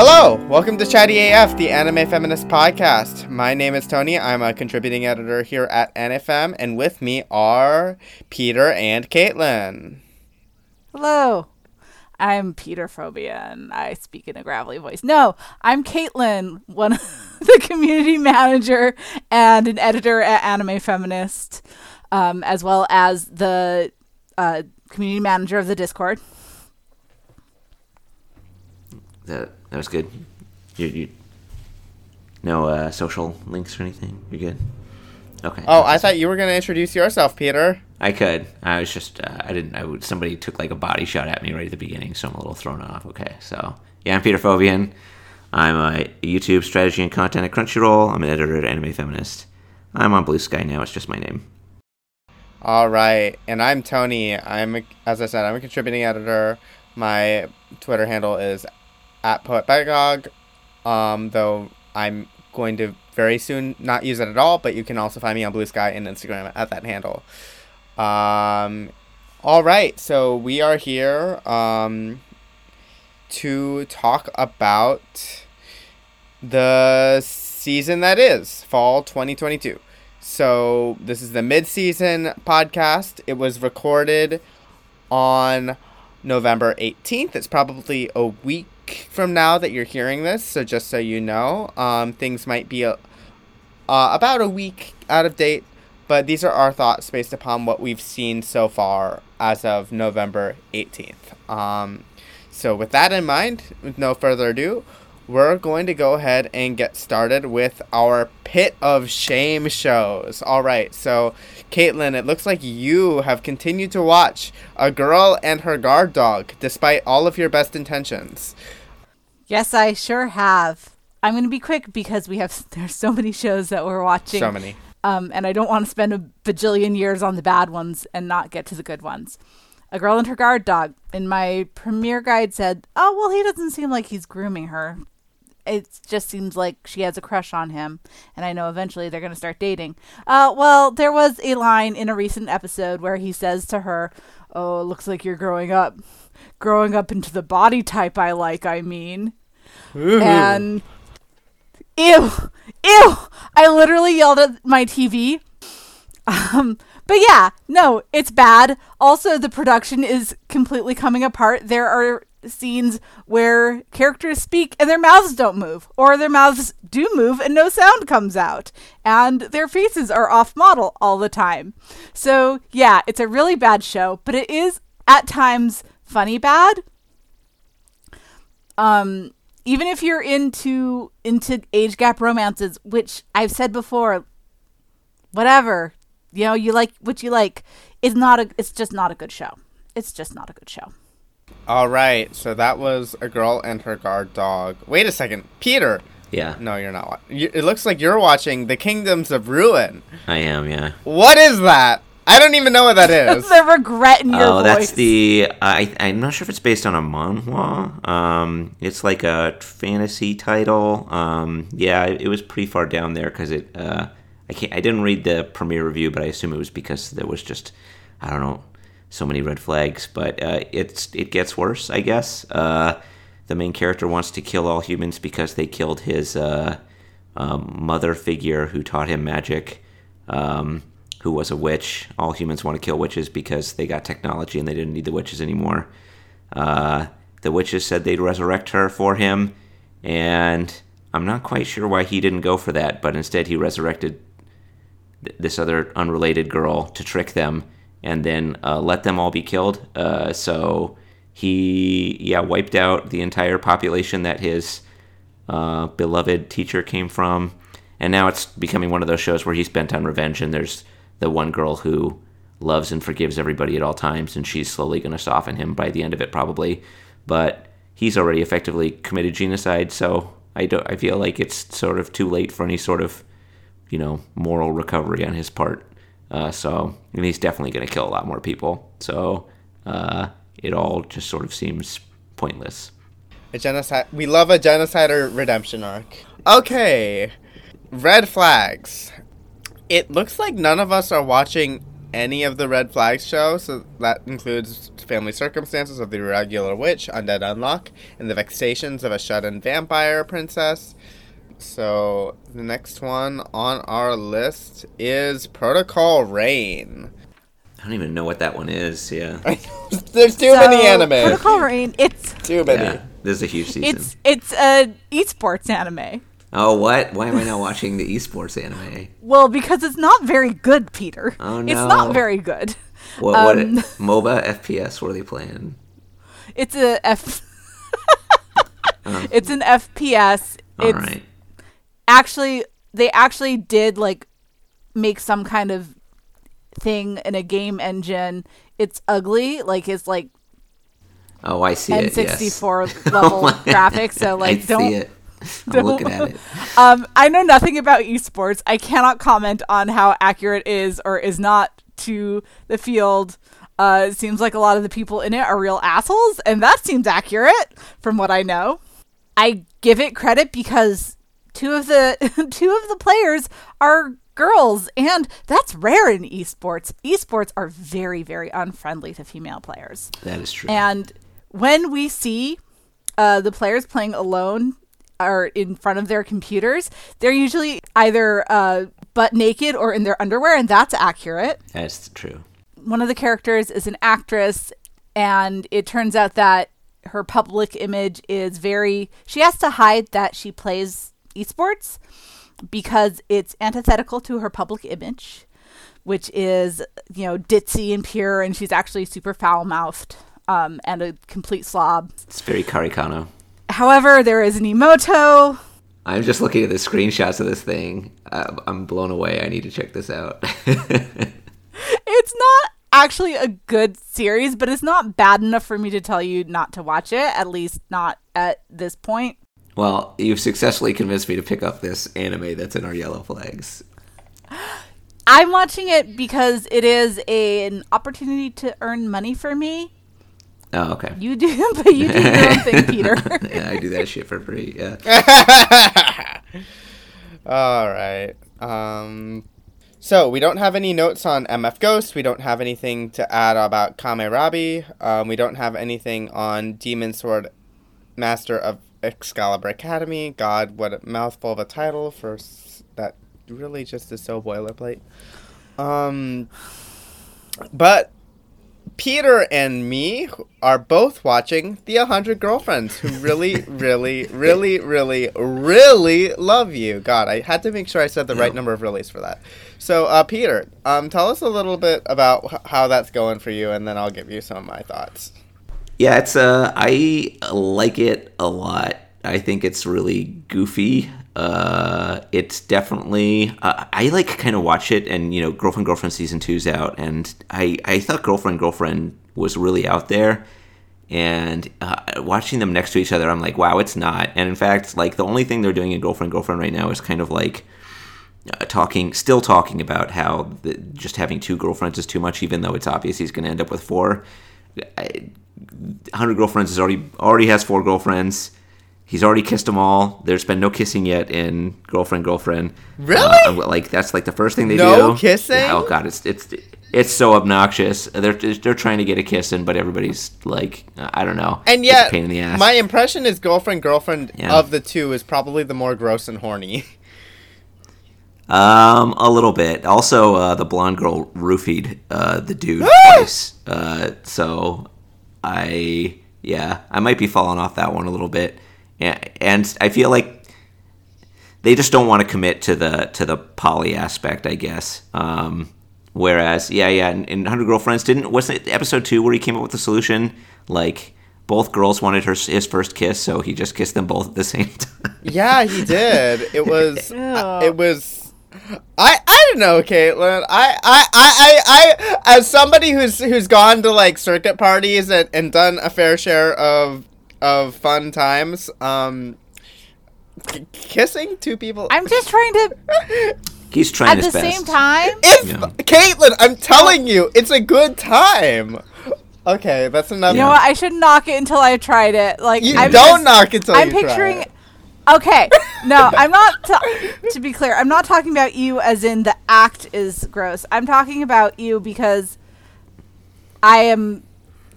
Hello, welcome to Chatty AF, the anime feminist podcast. My name is Toni. I'm a contributing editor here at AniFem, and with me are Peter and Caitlin. Hello. I'm Peter Fobian and I speak in a gravelly voice. No, I'm Caitlin, one of the community manager and an editor at Anime Feminist, um, as well as the uh, community manager of the Discord. That that was good. You, you no uh, social links or anything. You're good. Okay. Oh, I thought you were going to introduce yourself, Peter. I could. I was just. Uh, I didn't. I would. Somebody took like a body shot at me right at the beginning, so I'm a little thrown off. Okay. So yeah, I'm Peter Fobian. I'm a YouTube strategy and content at Crunchyroll. I'm an editor at Anime Feminist. I'm on Blue Sky now. It's just my name. All right, and I'm Toni. I'm as I said, I'm a contributing editor. My Twitter handle is at Poet Pedagogue, um, though I'm going to very soon not use it at all, but you can also find me on Blue Sky and Instagram at that handle. Um, all right, so we are here um, to talk about the season that is fall 2022. So this is the mid-season podcast. It was recorded on November 18th. It's probably a week from now that you're hearing this, so just so you know, um, things might be a, uh, about a week out of date, but these are our thoughts based upon what we've seen so far as of November 18th. Um, so, with that in mind, with no further ado, we're going to go ahead and get started with our pit of shame shows. All right, so Caitlin, it looks like you have continued to watch A Girl and Her Guard Dog despite all of your best intentions. Yes, I sure have. I'm going to be quick because we have there's so many shows that we're watching. So many. Um, and I don't want to spend a bajillion years on the bad ones and not get to the good ones. A girl and her guard dog. In my premiere guide said, "Oh well, he doesn't seem like he's grooming her. It just seems like she has a crush on him, and I know eventually they're going to start dating." Uh, well, there was a line in a recent episode where he says to her, "Oh, it looks like you're growing up, growing up into the body type I like. I mean." Ooh. and ew, ew! I literally yelled at my TV. Um, but yeah, no, it's bad. Also, the production is completely coming apart. There are scenes where characters speak and their mouths don't move, or their mouths do move and no sound comes out, and their faces are off model all the time. So, yeah, it's a really bad show, but it is at times funny bad. Um, even if you're into into age gap romances, which I've said before, whatever, you know, you like what you like, is not a it's just not a good show. It's just not a good show. All right, so that was A Girl and Her Guard Dog. Wait a second, Peter. Yeah, No, you're not. it looks like you're watching The Kingdoms of Ruin. I am. Yeah. What is that? I don't even know what that is. the regret in your Oh, voice. that's the. I I'm not sure if it's based on a manhwa. Um, it's like a fantasy title. Um, yeah, it, it was pretty far down there because it. Uh, I can't. I didn't read the premiere review, but I assume it was because there was just, I don't know, so many red flags. But uh, it's it gets worse, I guess. Uh, the main character wants to kill all humans because they killed his uh, um, mother figure who taught him magic. Um, who was a witch. All humans want to kill witches because they got technology and they didn't need the witches anymore. Uh, the witches said they'd resurrect her for him, and I'm not quite sure why he didn't go for that, but instead he resurrected th- this other unrelated girl to trick them and then uh, let them all be killed. Uh, so he, yeah, wiped out the entire population that his uh, beloved teacher came from. And now it's becoming one of those shows where he's bent on revenge, and there's the one girl who loves and forgives everybody at all times, and she's slowly going to soften him by the end of it, probably. But he's already effectively committed genocide, so I don't. I feel like it's sort of too late for any sort of, you know, moral recovery on his part. Uh, so, and he's definitely going to kill a lot more people. So, uh, it all just sort of seems pointless. A genocide. We love a genocider redemption arc. Okay, red flags. It looks like none of us are watching any of the red flags show. So that includes family circumstances of the irregular witch, undead unlock, and the vexations of a shut-in vampire princess. So the next one on our list is Protocol Rain. I don't even know what that one is. Yeah. There's too So, many anime. Protocol Rain. It's Too many. yeah. This is a huge season. it's it's a esports anime. Oh, what? Why am I not watching the esports anime? Well, because it's not very good, Peter. Oh, no, It's not very good. What? what Um, MOBA FPS? What are they playing? It's a F. it's an FPS. All it's right. Actually they actually did like make some kind of thing in a game engine. It's ugly, like it's like Oh, I see it. Yes. N64 level graphics. So like I don't see it. I'm looking at it. Um, I know nothing about esports. I cannot comment on how accurate is or is not to the field. Uh, it seems like a lot of the people in it are real assholes, and that seems accurate from what I know. I give it credit because two of the two of the players are girls, and that's rare in esports. Esports are very, very unfriendly to female players. That is true. And when we see uh, the players playing alone are in front of their computers, they're usually either uh, butt naked or in their underwear, and that's accurate. That's true. One of the characters is an actress, and it turns out that her public image is very. She has to hide that she plays esports because it's antithetical to her public image, which is, you know, ditzy and pure, and she's actually super foul mouthed um, and a complete slob. It's very KareKano. However, there is an emoto. I'm just looking at the screenshots of this thing. Uh, I'm blown away. I need to check this out. It's not actually a good series, but it's not bad enough for me to tell you not to watch it, at least not at this point. Well, you've successfully convinced me to pick up this anime that's in our yellow flags. I'm watching it because it is a, an opportunity to earn money for me. Oh, okay. You do, but you do your own thing, Peter. yeah, I do that shit for free. Yeah. All right. Um, so we don't have any notes on MF Ghost. We don't have anything to add about Kamierabi. Um, we don't have anything on Demon Sword Master of Excalibur Academy. God, what a mouthful of a title for s- that really just is so boilerplate. Um, but Peter and me are both watching The 100 Girlfriends who really, really, really, really, really love you. God, I had to make sure I said the right number of release for that. So, uh, Peter, um, tell us a little bit about h- how that's going for you, and then I'll give you some of my thoughts. Yeah, it's uh I like it a lot. I think it's really goofy. Uh it's definitely uh, I like kind of watch it and you know Girlfriend Girlfriend season two's out and I I thought Girlfriend Girlfriend was really out there and uh, watching them next to each other I'm like wow, it's not. And in fact, like the only thing they're doing in Girlfriend Girlfriend right now is kind of like uh, talking, still talking about how the, just having two girlfriends is too much, even though it's obvious he's going to end up with four. I, Hundred girlfriends is already already has four girlfriends. He's already kissed them all. There's been no kissing yet in girlfriend girlfriend. Really? Uh, like that's like the first thing they No do. kissing? Yeah, oh god, it's it's it's so obnoxious. They're they're trying to get a kiss in, but everybody's like, I don't know. And yet, pain in the ass. my impression is Girlfriend Girlfriend Yeah. of the two is probably the more gross and horny. Um, a little bit. Also, uh, the blonde girl roofied uh, the dude twice. Uh, so I, yeah, I might be falling off that one a little bit, and, and I feel like they just don't want to commit to the to the poly aspect, I guess. Um, whereas, yeah, yeah, in, in Hundred Girlfriends didn't wasn't it episode two where he came up with the solution? Like both girls wanted her his first kiss, so he just kissed them both at the same time. Yeah, he did. It was. Ew. it was. I I don't know, Caitlin. I I, I I I as somebody who's who's gone to like circuit parties and, and done a fair share of of fun times. Um, k- kissing two people. I'm just trying to, He's trying at his the best. same time. It's Yeah. Caitlin. I'm telling you, it's a good time. Okay, that's enough. You know what? I should not knock it until I've tried it. Like You I'm don't just- knock it until I'm you try picturing. it. Okay, no, I'm not. ta- to be clear, I'm not talking about you as in the act is gross. I'm talking about you because I am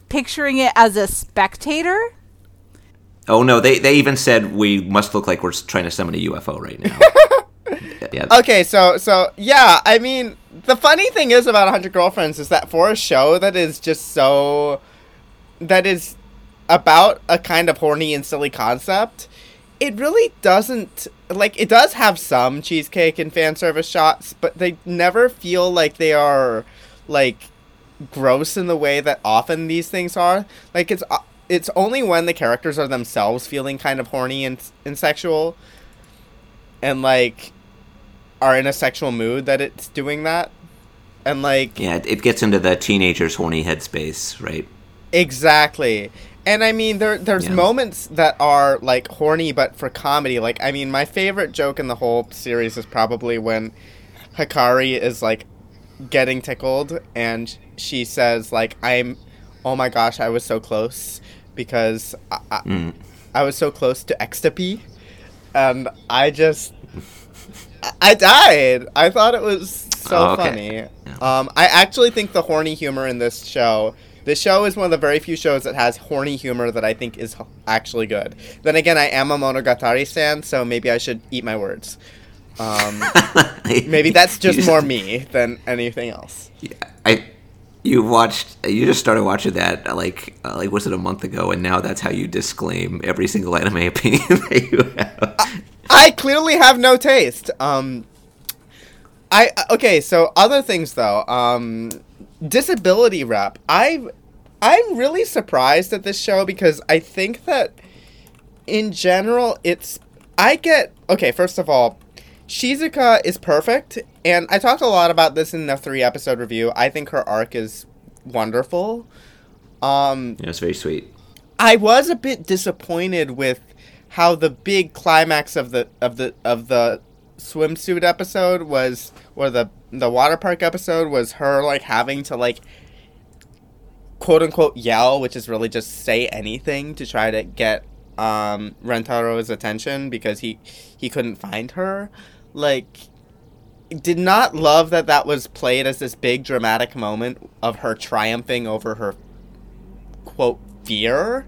picturing it as a spectator. Oh no, they they even said we must look like we're trying to summon a UFO right now. yeah. Okay, so so yeah, I mean, the funny thing is about 100 Girlfriends is that for a show that is just so that is about a kind of horny and silly concept, it really doesn't like it does have some cheesecake and fan service shots, but they never feel like they are like gross in the way that often these things are. Like it's uh, it's only when the characters are themselves feeling kind of horny and and sexual and like are in a sexual mood that it's doing that. And like Yeah, it- it gets into the teenager's horny headspace, right? Exactly. And I mean there there's Yeah. moments that are like horny but for comedy. Like I mean my favorite joke in the whole series is probably when Hakari is like getting tickled and she says like I'm oh my gosh, I was so close because I, I, Mm. I was so close to ecstasy and I just I- died. I thought it was so Oh, okay. funny. Yeah. Um, I actually think the horny humor in this show. This show is one of the very few shows that has horny humor that I think is actually good. Then again, I am a Monogatari stan, so maybe I should eat my words. Um, maybe that's just more me than anything else. Yeah, I you watched you just started watching that uh, like uh, like was it a month ago and now that's how you disclaim every single anime opinion that you have. I clearly have no taste. Um, I okay. So other things though. Um, disability rep. I I'm really surprised at this show because I think that in general it's I get okay. First of all, Shizuka is perfect, and I talked a lot about this in the three episode review. I think her arc is wonderful. Um, Yeah, it's very sweet. I was a bit disappointed with how the big climax of the of the of the swimsuit episode was or the the water park episode was her like having to like quote unquote yell, which is really just say anything to try to get um Rentaro's attention because he he couldn't find her. Like did not love that that was played as this big dramatic moment of her triumphing over her quote fear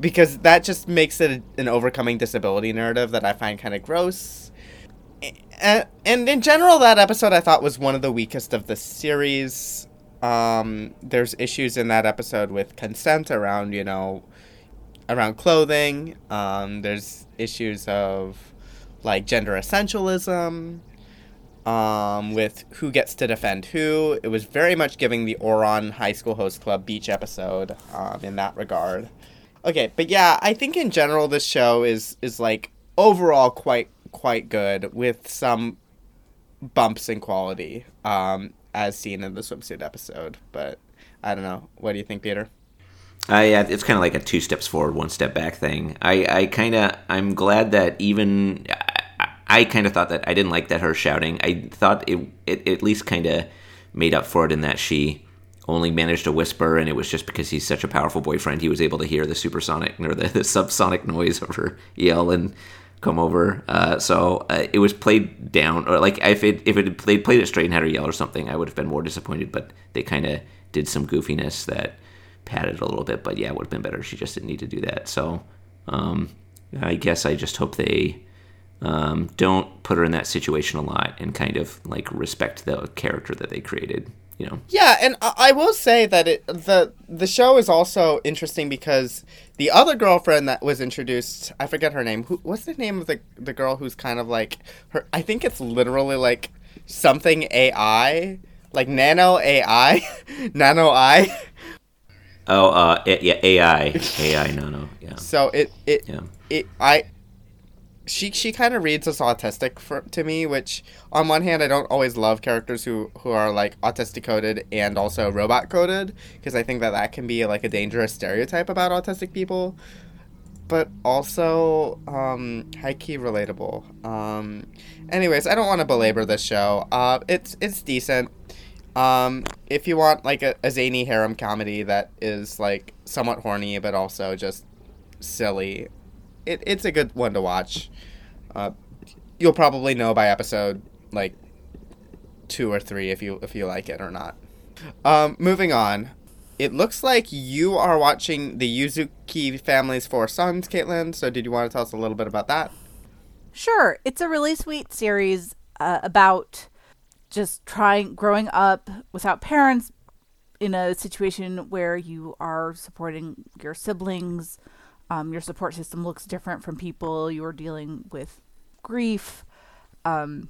because that just makes it an overcoming disability narrative that I find kind of gross. And, in general, that episode I thought was one of the weakest of the series. Um, there's issues in that episode with consent around, you know, around clothing. Um, there's issues of like gender essentialism um, with who gets to defend who. It was very much giving the Ouran High School Host Club beach episode um, in that regard. Okay, but yeah, I think in general this show is is like overall quite quite good with some bumps in quality um, as seen in the swimsuit episode. But I don't know. What do you think, Peter? Uh, yeah, it's kind of like a two steps forward, one step back thing. I, I kind of, I'm glad that even, I, I kind of thought that I didn't like that her shouting. I thought it, it at least kind of made up for it in that she only managed to whisper, and it was just because he's such a powerful boyfriend, he was able to hear the supersonic or the, the subsonic noise of her yell and come over. Uh, so uh, it was played down, or like if it if it played, played it straight and had her yell or something, I would have been more disappointed. But they kind of did some goofiness that padded a little bit. But yeah, it would have been better. She just didn't need to do that. So um, I guess I just hope they um, don't put her in that situation a lot and kind of like respect the character that they created. You know. Yeah, and I, I will say that it the the show is also interesting because the other girlfriend that was introduced, I forget her name. Who what's the name of the the girl who's kind of like her? I think it's literally like something AI, like nano AI, nano I. Oh, uh, yeah, AI, AI, no, no, yeah, So it it yeah. it I she she kind of reads as autistic for to me, which on one hand I don't always love characters who who are like autistic coded and also robot coded because I think that that can be like a dangerous stereotype about autistic people. But also, um, high key relatable. Um, anyways, I don't want to belabor this show. Uh, it's it's decent. Um, if you want like a, a zany harem comedy that is like somewhat horny but also just silly, it, it's a good one to watch. Uh, you'll probably know by episode like two or three if you if you like it or not. Um, moving on. It looks like you are watching the Yuzuki family's four sons, Caitlin. So, did you want to tell us a little bit about that? Sure. It's a really sweet series uh, about just trying growing up without parents in a situation where you are supporting your siblings. Um, your support system looks different from people. You're dealing with grief. Um,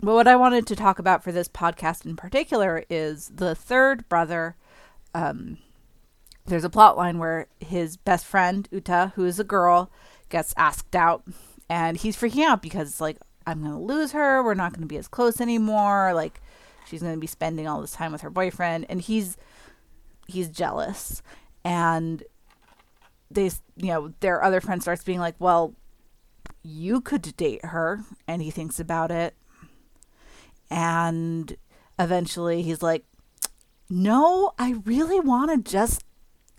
but what I wanted to talk about for this podcast in particular is the third brother. Um, there's a plot line where his best friend, Uta, who is a girl, gets asked out. And he's freaking out because it's like, I'm going to lose her. We're not going to be as close anymore. Like, she's going to be spending all this time with her boyfriend. And he's he's jealous. And they, you know, their other friend starts being like, well, you could date her. And he thinks about it and eventually he's like, no, I really want to just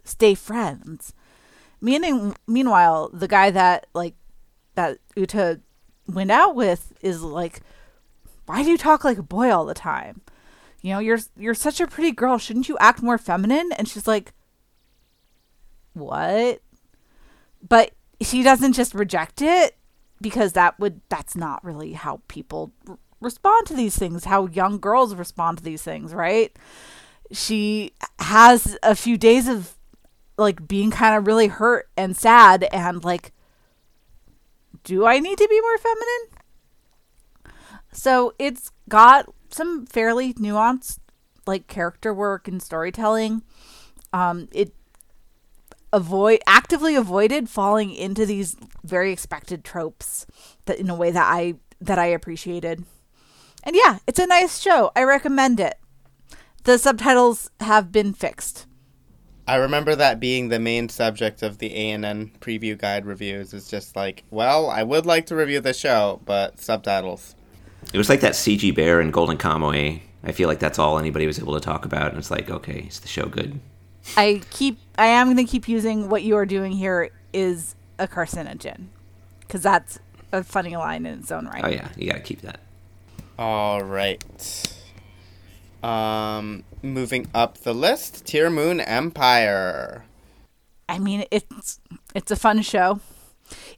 stay friends. Meaning, meanwhile, the guy that like that Uta went out with is like, why do you talk like a boy all the time? You know, you're you're such a pretty girl. Shouldn't you act more feminine? And she's like, what? But she doesn't just reject it because that would that's not really how people respond to these things, how young girls respond to these things, right? She has a few days of like being kind of really hurt and sad and like do I need to be more feminine? So it's got some fairly nuanced like character work and storytelling. Um it avoid actively avoided falling into these very expected tropes that in a way that I that I appreciated. And yeah, it's a nice show. I recommend it. The subtitles have been fixed. I remember that being the main subject of the ANN preview guide reviews. It's just like, well, I would like to review the show, but subtitles. It was like that CG Bear and Golden Kamuy. I feel like that's all anybody was able to talk about, and it's like, okay, is the show good? I keep, I am going to keep using what you are doing here is a carcinogen, because that's a funny line in its own right. Oh yeah, you gotta keep that. All right. Um, moving up the list, Tearmoon Empire. I mean, it's it's a fun show.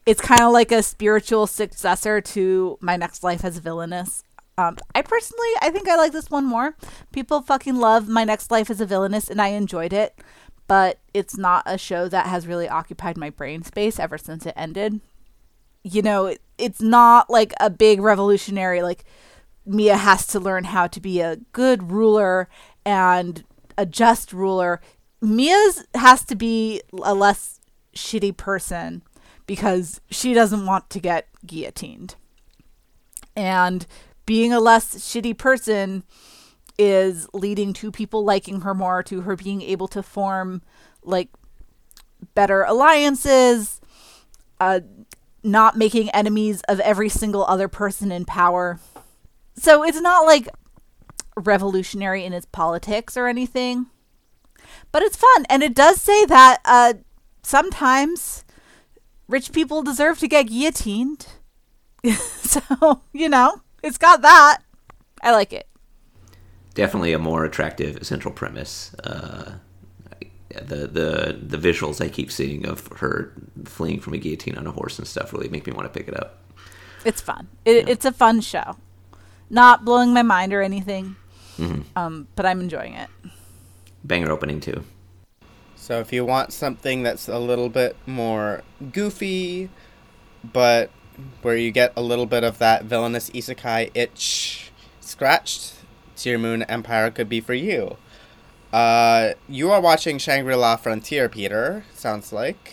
It's kind of like a spiritual successor to My Next Life as a Villainess. Um, I personally, I think I like this one more. People fucking love My Next Life as a Villainess, and I enjoyed it. But it's not a show that has really occupied my brain space ever since it ended. You know, it, it's not like a big revolutionary like Mia has to learn how to be a good ruler and a just ruler. Mia's has to be a less shitty person because she doesn't want to get guillotined. And being a less shitty person is leading to people liking her more, to her being able to form like better alliances, uh, not making enemies of every single other person in power so it's not like revolutionary in its politics or anything, but it's fun. And it does say that uh, sometimes rich people deserve to get guillotined. so, you know, it's got that. I like it. Definitely a more attractive central premise. Uh, the the the visuals I keep seeing of her fleeing from a guillotine on a horse and stuff really make me want to pick it up. It's fun. It, yeah. It's a fun show not blowing my mind or anything. Mm-hmm. Um, but I'm enjoying it. Banger opening too. So if you want something that's a little bit more goofy, but where you get a little bit of that villainous isekai itch scratched, Tearmoon Empire could be for you. Uh, you are watching Shangri La Frontier, Peter. Sounds like.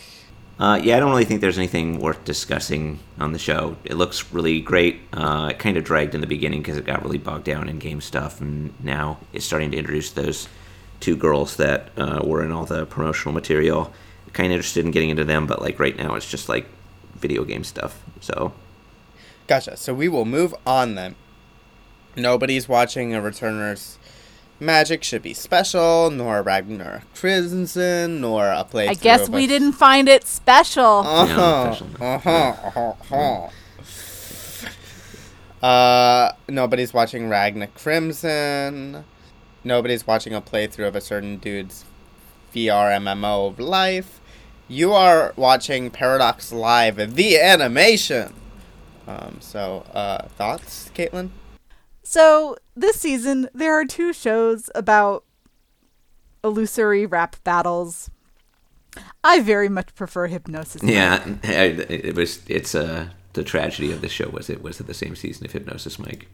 Uh, yeah, I don't really think there's anything worth discussing on the show. It looks really great. Uh, it kind of dragged in the beginning because it got really bogged down in game stuff, and now it's starting to introduce those two girls that uh, were in all the promotional material. Kind of interested in getting into them, but like right now, it's just like video game stuff. So, gotcha. So we will move on then. Nobody's watching a Returners magic should be special, nor Ragnar Crimson, nor a play. I guess we didn't find it special. Uh-huh. special. Uh-huh. Uh-huh. Uh, nobody's watching Ragnar Crimson. Nobody's watching a playthrough of a certain dude's VR MMO of life. You are watching Paradox Live, the animation. Um, so, uh, thoughts, Caitlin? So this season, there are two shows about illusory rap battles. I very much prefer Hypnosis. Yeah, it it was. It's uh, the tragedy of the show was it was it the same season of Hypnosis Mic.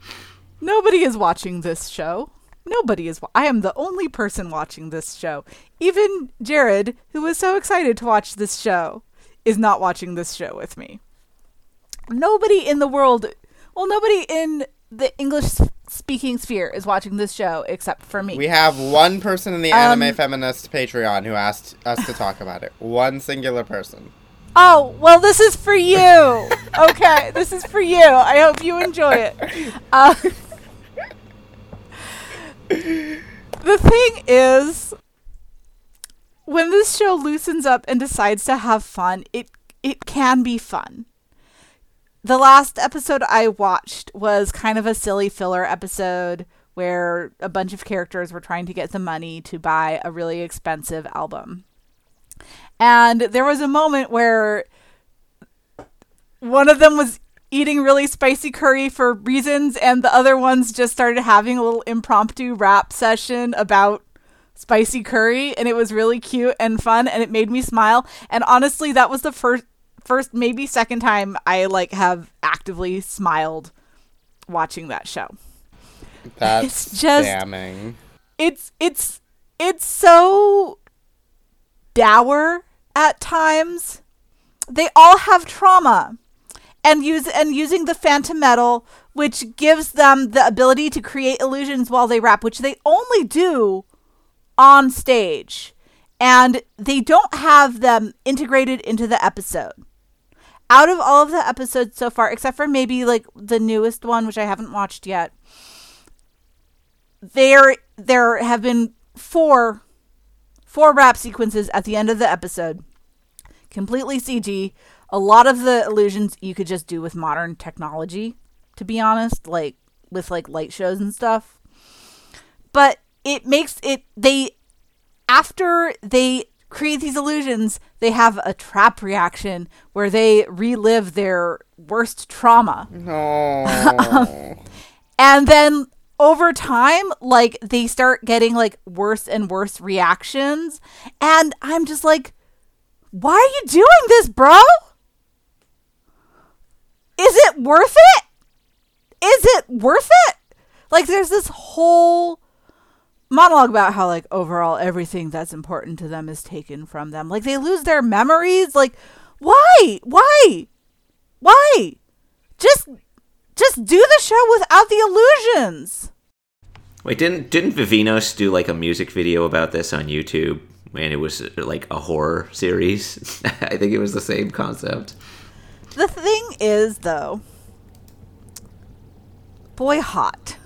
Nobody is watching this show. Nobody is. Wa- I am the only person watching this show. Even Jared, who was so excited to watch this show, is not watching this show with me. Nobody in the world, well, nobody in the English speaking sphere is watching this show except for me. We have one person in the Um, Anime Feminist Patreon who asked us to talk about it. One singular person. Oh, well, this is for you. okay, this is for you. I hope you enjoy it. Uh, the thing is, when this show loosens up and decides to have fun, it it can be fun. The last episode I watched was kind of a silly filler episode where a bunch of characters were trying to get the money to buy a really expensive album. And there was a moment where one of them was eating really spicy curry for reasons, and the other ones just started having a little impromptu rap session about spicy curry, and it was really cute and fun, and it made me smile. And honestly, that was the first, first maybe second time I like have actively smiled watching that show. That's It's just- damning. it's it's it's so dour at times. They all have trauma. And use and using the phantom metal, which gives them the ability to create illusions while they rap, which they only do on stage. And they don't have them integrated into the episode. Out of all of the episodes so far, except for maybe like the newest one, which I haven't watched yet, there there have been four four rap sequences at the end of the episode. Completely cg a lot of the illusions you could just do with modern technology to be honest like with like light shows and stuff. But it makes it they after they create these illusions they have a trap reaction where they relive their worst trauma. No. and then over time like they start getting like worse and worse reactions. And i'm just like why are you doing this bro? Is it worth it? Is it worth it? Like there's this whole monologue about how like overall everything that's important to them is taken from them like they lose their memories like why why why just just do the show without the illusions. Wait, didn't didn't Vivinos do like a music video about this on YouTube? And it was like a horror series. I think it was the same concept. The thing is, though, boy, hot.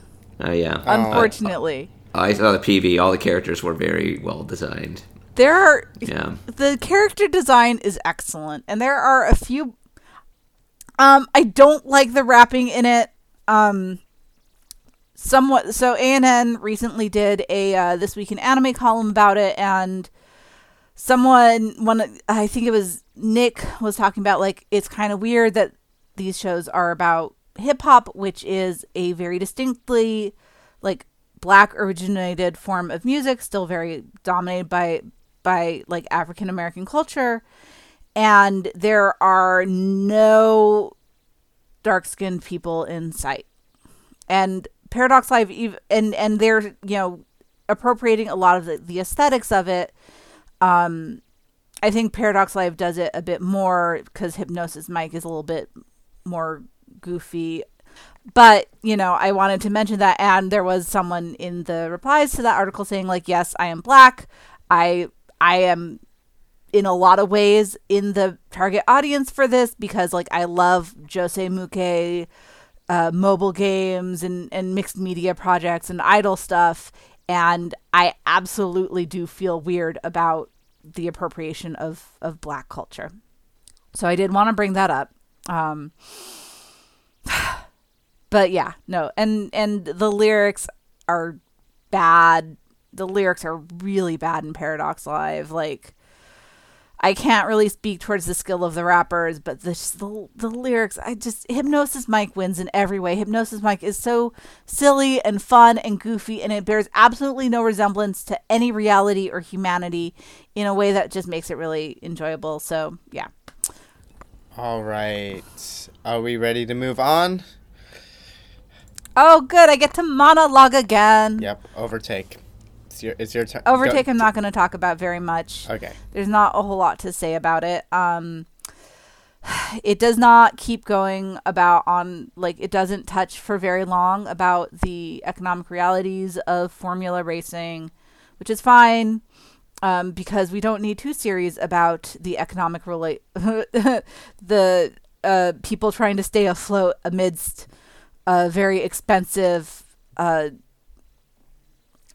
Oh yeah. Oh. Unfortunately, I saw the PV. All the characters were very well designed. there are Yeah. the character design is excellent, and there are a few. Um, I don't like the rapping in it. Um, somewhat. So ANN recently did a uh, this week in anime column about it, and someone one I think it was Nick was talking about like it's kind of weird that these shows are about hip hop, which is a very distinctly like black originated form of music, still very dominated by by like African American culture. And there are no dark skinned people in sight. And Paradox Live and and they're, you know, appropriating a lot of the, the aesthetics of it. Um I think Paradox Live does it a bit more because Hypnosis Mic is a little bit more goofy. But, you know, I wanted to mention that. And there was someone in the replies to that article saying, like, yes, I am black. I I am in a lot of ways in the target audience for this because like I love josei muke uh, mobile games and, and mixed media projects and idol stuff and I absolutely do feel weird about the appropriation of of black culture. So I did want to bring that up. Um, but yeah, no, and and the lyrics are bad. The lyrics are really bad in Paradox Live. Like I can't really speak towards the skill of the rappers, but the, the the, lyrics, I just Hypnosis Mic wins in every way. Hypnosis Mic is so silly and fun and goofy, and it bears absolutely no resemblance to any reality or humanity in a way that just makes it really enjoyable. So yeah. All right, are we ready to move on? Oh, good! I get to monologue again. Yep, overtake. It's your it's your turn. Overtake. Go. I'm not going to talk about very much. Okay. There's not a whole lot to say about it. Um, it does not keep going about on like it doesn't touch for very long about the economic realities of formula racing, which is fine. Um, because we don't need two series about the economic relate the uh, people trying to stay afloat amidst a very expensive uh,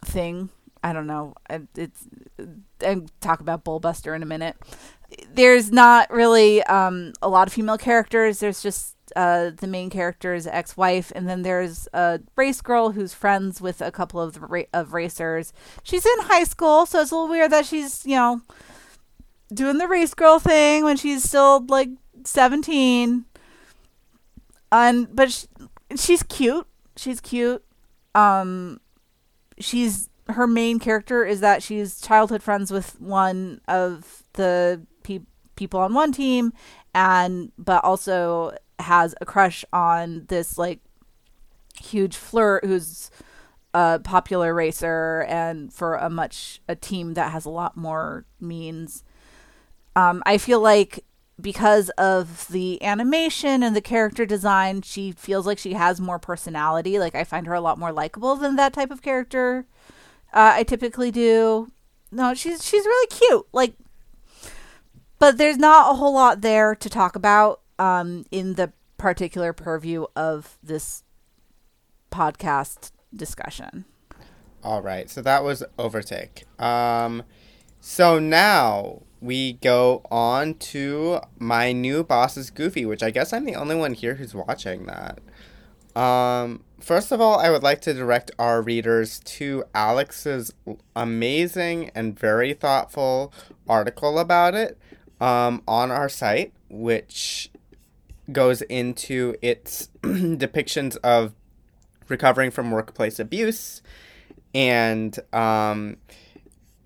thing I don't know. It's and talk about Bullbuster in a minute. There's not really um, a lot of female characters. There's just uh, the main character's ex-wife, and then there's a race girl who's friends with a couple of of racers. She's in high school, so it's a little weird that she's you know doing the race girl thing when she's still like 17. And but she, she's cute. She's cute. Um, she's her main character is that she's childhood friends with one of the pe- people on one team and but also has a crush on this like huge flirt who's a popular racer and for a much a team that has a lot more means um, i feel like because of the animation and the character design she feels like she has more personality like i find her a lot more likable than that type of character uh, I typically do. No, she's she's really cute. Like, but there's not a whole lot there to talk about um, in the particular purview of this podcast discussion. All right, so that was overtake. Um, so now we go on to my new boss is Goofy, which I guess I'm the only one here who's watching that. Um, first of all, I would like to direct our readers to Alex's amazing and very thoughtful article about it um, on our site, which goes into its depictions of recovering from workplace abuse and um,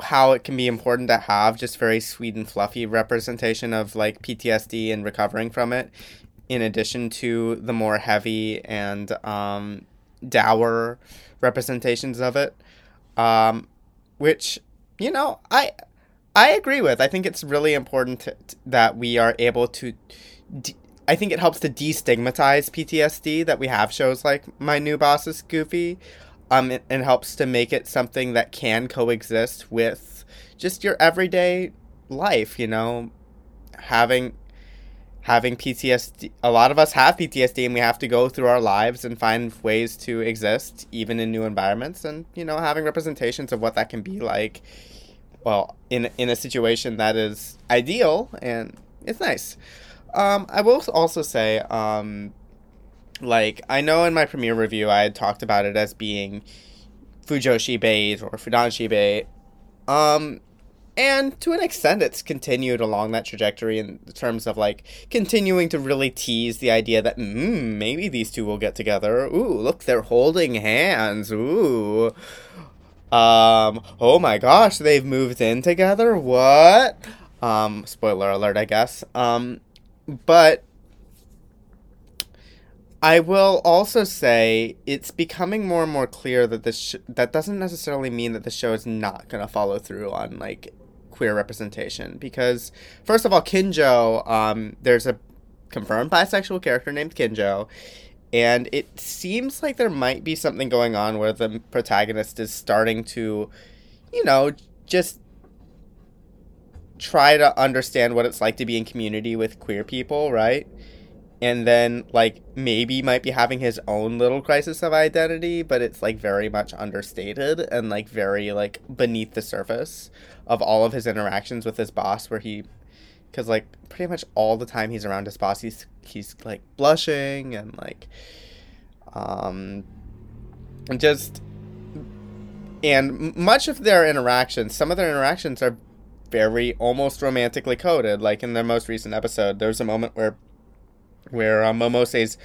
how it can be important to have just very sweet and fluffy representation of like PTSD and recovering from it in addition to the more heavy and um, dour representations of it, um, which you know I I agree with. I think it's really important to, to, that we are able to. De- I think it helps to destigmatize PTSD that we have shows like My New Boss is Goofy, um, it helps to make it something that can coexist with just your everyday life. You know, having having PTSD. A lot of us have PTSD, and we have to go through our lives and find ways to exist, even in new environments. And you know, having representations of what that can be like, well, in in a situation that is ideal, and it's nice. Um, I will also say, um, like I know in my premiere review, I had talked about it as being Fujoshi bait or Fudanshi bait. Um, and to an extent it's continued along that trajectory in terms of like continuing to really tease the idea that mm, maybe these two will get together. Ooh look they're holding hands. Ooh. Um oh my gosh they've moved in together? What? Um spoiler alert i guess. Um but I will also say it's becoming more and more clear that this sh- that doesn't necessarily mean that the show is not going to follow through on like queer representation because first of all, Kinjo, um, there's a confirmed bisexual character named Kinjo, and it seems like there might be something going on where the protagonist is starting to, you know, just try to understand what it's like to be in community with queer people, right? And then like maybe might be having his own little crisis of identity but it's like very much understated and like very like beneath the surface of all of his interactions with his boss where he because like pretty much all the time he's around his boss he's he's like blushing and like um just and much of their interactions some of their interactions are very almost romantically coded. Like in their most recent episode there's a moment where where uh, Momose's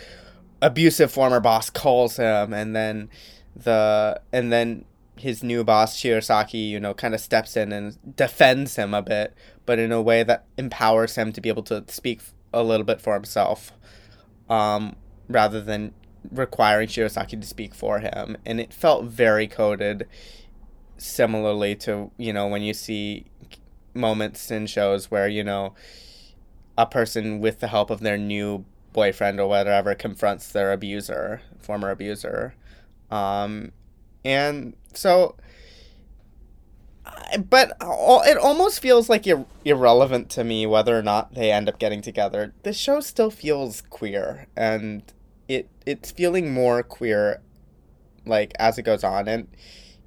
abusive former boss calls him, and then the and then his new boss Shirasaki, you know, kind of steps in and defends him a bit, but in a way that empowers him to be able to speak a little bit for himself, um, rather than requiring Shirasaki to speak for him. And it felt very coded, similarly to you know when you see moments in shows where you know a person with the help of their new boyfriend or whatever confronts their abuser, former abuser. Um, and so, but it almost feels like ir- irrelevant to me whether or not they end up getting together. The show still feels queer, and it it's feeling more queer, like as it goes on, and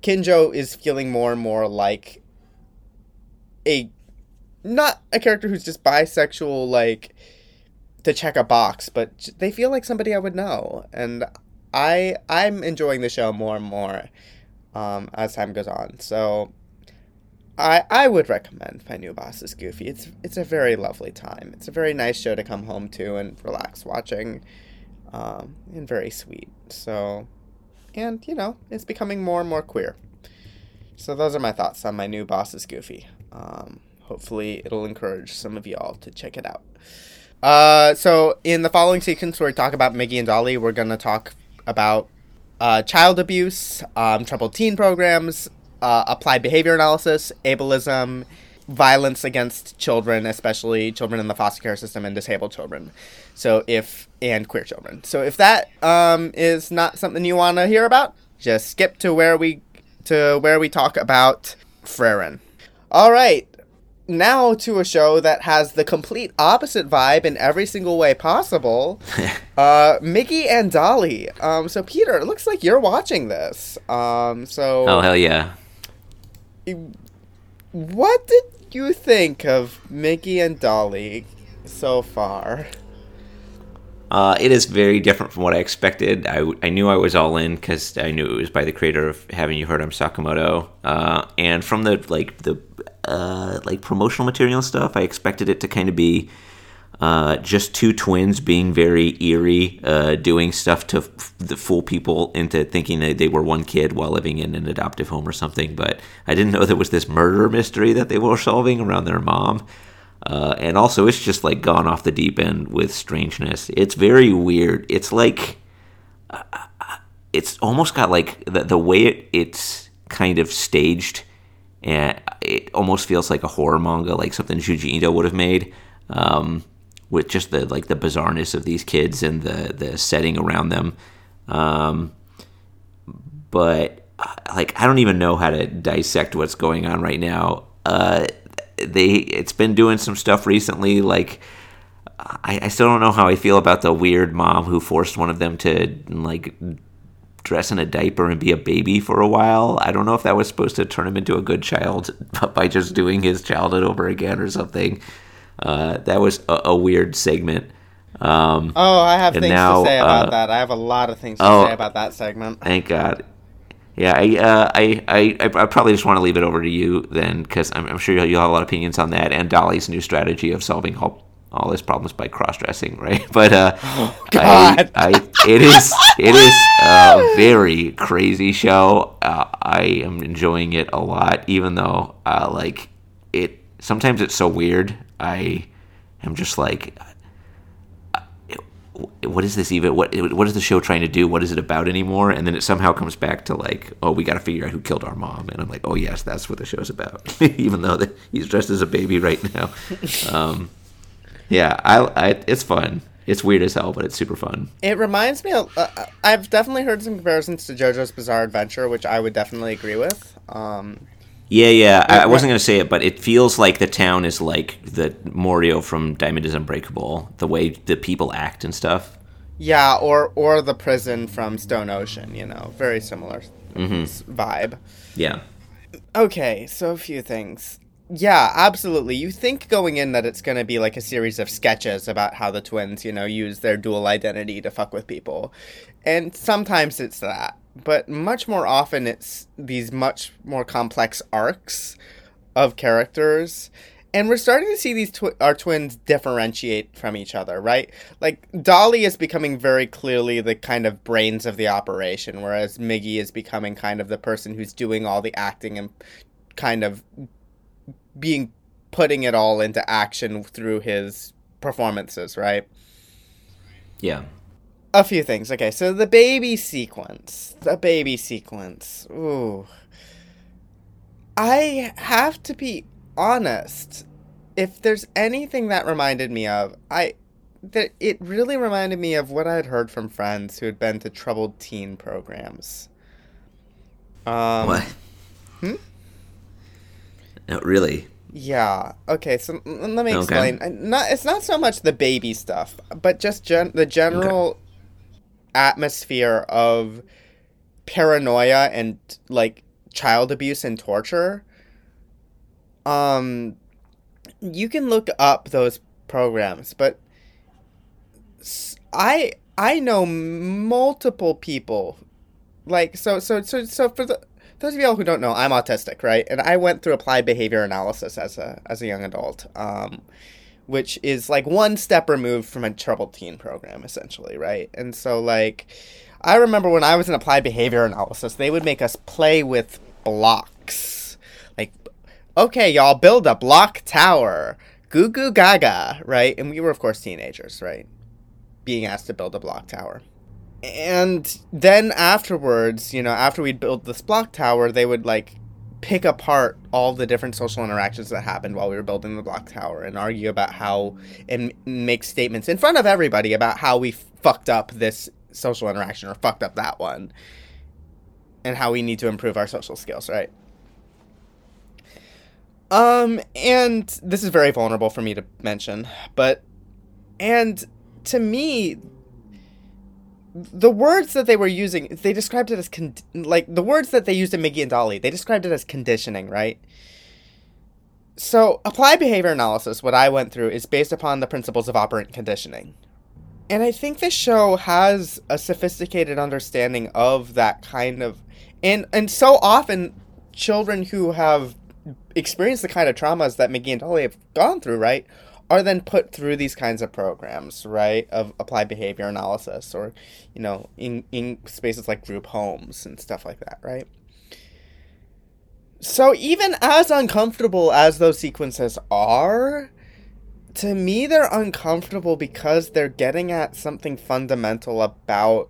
Kinjo is feeling more and more like a not a character who's just bisexual, like to check a box, but they feel like somebody I would know, and I I'm enjoying the show more and more um, as time goes on. So I I would recommend My New Boss is Goofy. It's it's a very lovely time. It's a very nice show to come home to and relax watching, um, and very sweet. So, and you know, it's becoming more and more queer. So those are my thoughts on My New Boss is Goofy. Um, hopefully it'll encourage some of y'all to check it out. Uh, so in the following sequence where we talk about Migi and Dali, we're gonna talk about uh, child abuse, um, troubled teen programs, uh, applied behavior analysis, ableism, violence against children, especially children in the foster care system and disabled children. So if and queer children. So if that um, is not something you want to hear about, just skip to where we to where we talk about Frieren. All right, now to a show that has the complete opposite vibe in every single way possible. uh, Migi and Dali. Um, so Peter, it looks like you're watching this. Um, so oh hell yeah. What did you think of Migi and Dali so far? Uh, it is very different from what I expected. I, I knew I was all in because I knew it was by the creator of Haven't You Heard I'm Sakamoto, uh, and from the like the uh, like promotional material stuff, I expected it to kind of be uh, just two twins being very eerie, uh, doing stuff to f- fool people into thinking that they were one kid while living in an adoptive home or something. But I didn't know there was this murder mystery that they were solving around their mom. Uh, and also, it's just like gone off the deep end with strangeness. It's very weird. It's like, uh, it's almost got like the, the way it, it's kind of staged, and it almost feels like a horror manga, like something Junji Ito would have made, um, with just the like the bizarreness of these kids and the the setting around them. Um, but like, I don't even know how to dissect what's going on right now. Uh, they it's been doing some stuff recently like I, I still don't know how I feel about the weird mom who forced one of them to like dress in a diaper and be a baby for a while. I don't know if that was supposed to turn him into a good child by just doing his childhood over again or something. Uh, that was a, a weird segment. Um, oh, I have things now, to say about uh, that. I have a lot of things to oh, say about that segment. Thank God yeah, I, uh, I, I, I probably just want to leave it over to you then, because I'm, I'm, sure you'll have a lot of opinions on that and Dali's new strategy of solving all, all his problems by cross dressing, right? But uh, oh, I, I, it is, it is a very crazy show. Uh, I am enjoying it a lot, even though, uh, like, it sometimes it's so weird. I am just like, what is this even? What what is the show trying to do? What is it about anymore? And then it somehow comes back to like, oh, we got to figure out who killed our mom. And I'm like, oh yes, that's what the show's about. even though the, he's dressed as a baby right now. Um, yeah, I, I, it's fun. It's weird as hell, but it's super fun. It reminds me. Of, uh, I've definitely heard some comparisons to JoJo's Bizarre Adventure, which I would definitely agree with. Um, Yeah, yeah. I, I wasn't gonna say it, but it feels like the town is like the Morio from Diamond is Unbreakable. The way the people act and stuff. Yeah, or or the prison from Stone Ocean. You know, very similar s- vibe. Yeah. Okay, so a few things. Yeah, absolutely. You think going in that it's going to be like a series of sketches about how the twins, you know, use their dual identity to fuck with people. And sometimes it's that. But much more often it's these much more complex arcs of characters. And we're starting to see these twi- our twins differentiate from each other, right? Like Dali is becoming very clearly the kind of brains of the operation, whereas Migi is becoming kind of the person who's doing all the acting and kind of being putting it all into action through his performances, right? Yeah. A few things. Okay, so the baby sequence. The baby sequence. Ooh. I have to be honest. If there's anything that reminded me of, I that it really reminded me of what I had heard from friends who had been to troubled teen programs. Um, what? hmm? No, really. Yeah. Okay. So let me Okay. explain. Uh, Not it's not so much the baby stuff, but just gen- the general atmosphere of paranoia and like child abuse and torture. Um, you can look up those programs, but I I know multiple people like so so so so for the those of y'all who don't know, I'm autistic, right? And I went through applied behavior analysis as a as a young adult, um, which is like one step removed from a troubled teen program, essentially, right? And so, like, I remember when I was in applied behavior analysis, they would make us play with blocks, like, okay, y'all build a block tower, goo goo gaga, right? And we were, of course, teenagers, right? Being asked to build a block tower and then afterwards, you know, after we'd built this block tower, they would like pick apart all the different social interactions that happened while we were building the block tower and argue about how and make statements in front of everybody about how we fucked up this social interaction or fucked up that one and how we need to improve our social skills, right? Um and this is very vulnerable for me to mention, but and to me the words that they were using, they described it as con- like the words that they used in Migi and Dali. They described it as conditioning, right? So, applied behavior analysis, what I went through, is based upon the principles of operant conditioning. And I think this show has a sophisticated understanding of that kind of and and so often children who have experienced the kind of traumas that Migi and Dali have gone through, right, are then put through these kinds of programs, right, of applied behavior analysis or, you know, in, in spaces like group homes and stuff like that, right? So even as uncomfortable as those sequences are, to me they're uncomfortable because they're getting at something fundamental about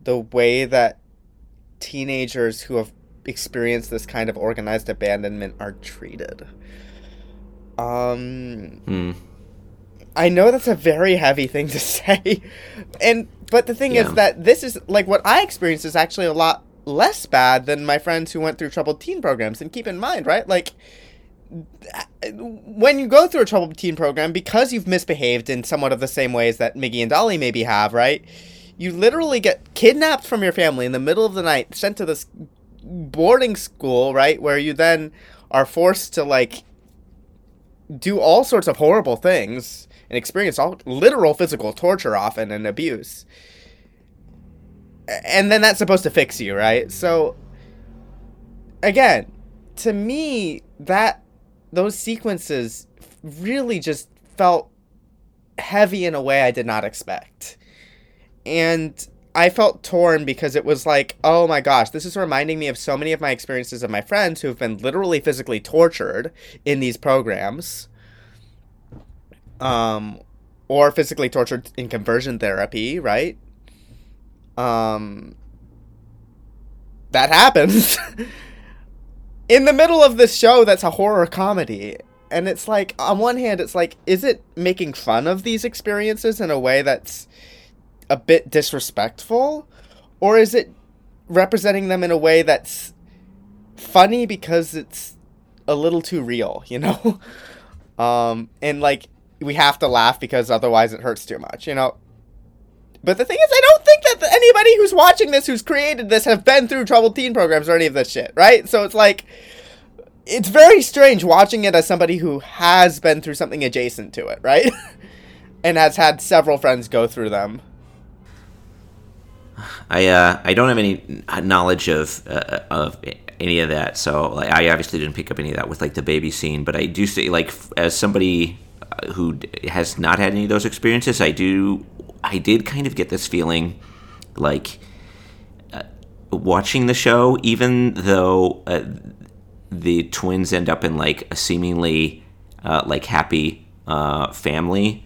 the way that teenagers who have experienced this kind of organized abandonment are treated. Um Hmm. I know that's a very heavy thing to say. And but the thing Yeah. is that this is like what I experienced is actually a lot less bad than my friends who went through troubled teen programs. And keep in mind, right? Like when you go through a troubled teen program because you've misbehaved in somewhat of the same ways that Migi and Dali maybe have, right? You literally get kidnapped from your family in the middle of the night, sent to this boarding school, right? Where you then are forced to like do all sorts of horrible things and experience all literal physical torture often and abuse. And then that's supposed to fix you, right? So again, to me that those sequences really just felt heavy in a way I did not expect. And I felt torn because it was like, oh my gosh, this is reminding me of so many of my experiences of my friends who have been literally physically tortured in these programs. Um or physically tortured in conversion therapy, right? Um that happens. in the middle of this show that's a horror comedy. And it's like on one hand it's like is it making fun of these experiences in a way that's a bit disrespectful or is it representing them in a way that's funny because it's a little too real, you know? um, and like we have to laugh because otherwise it hurts too much, you know? But the thing is, I don't think that anybody who's watching this, who's created this, have been through troubled teen programs or any of this shit, right? So it's like, it's very strange watching it as somebody who has been through something adjacent to it, right? and has had several friends go through them. I uh, I don't have any knowledge of uh, of any of that, so like, I obviously didn't pick up any of that with like the baby scene. But I do say like as somebody uh, who has not had any of those experiences, I do I did kind of get this feeling like uh, watching the show, even though uh, the twins end up in like a seemingly uh, like happy family,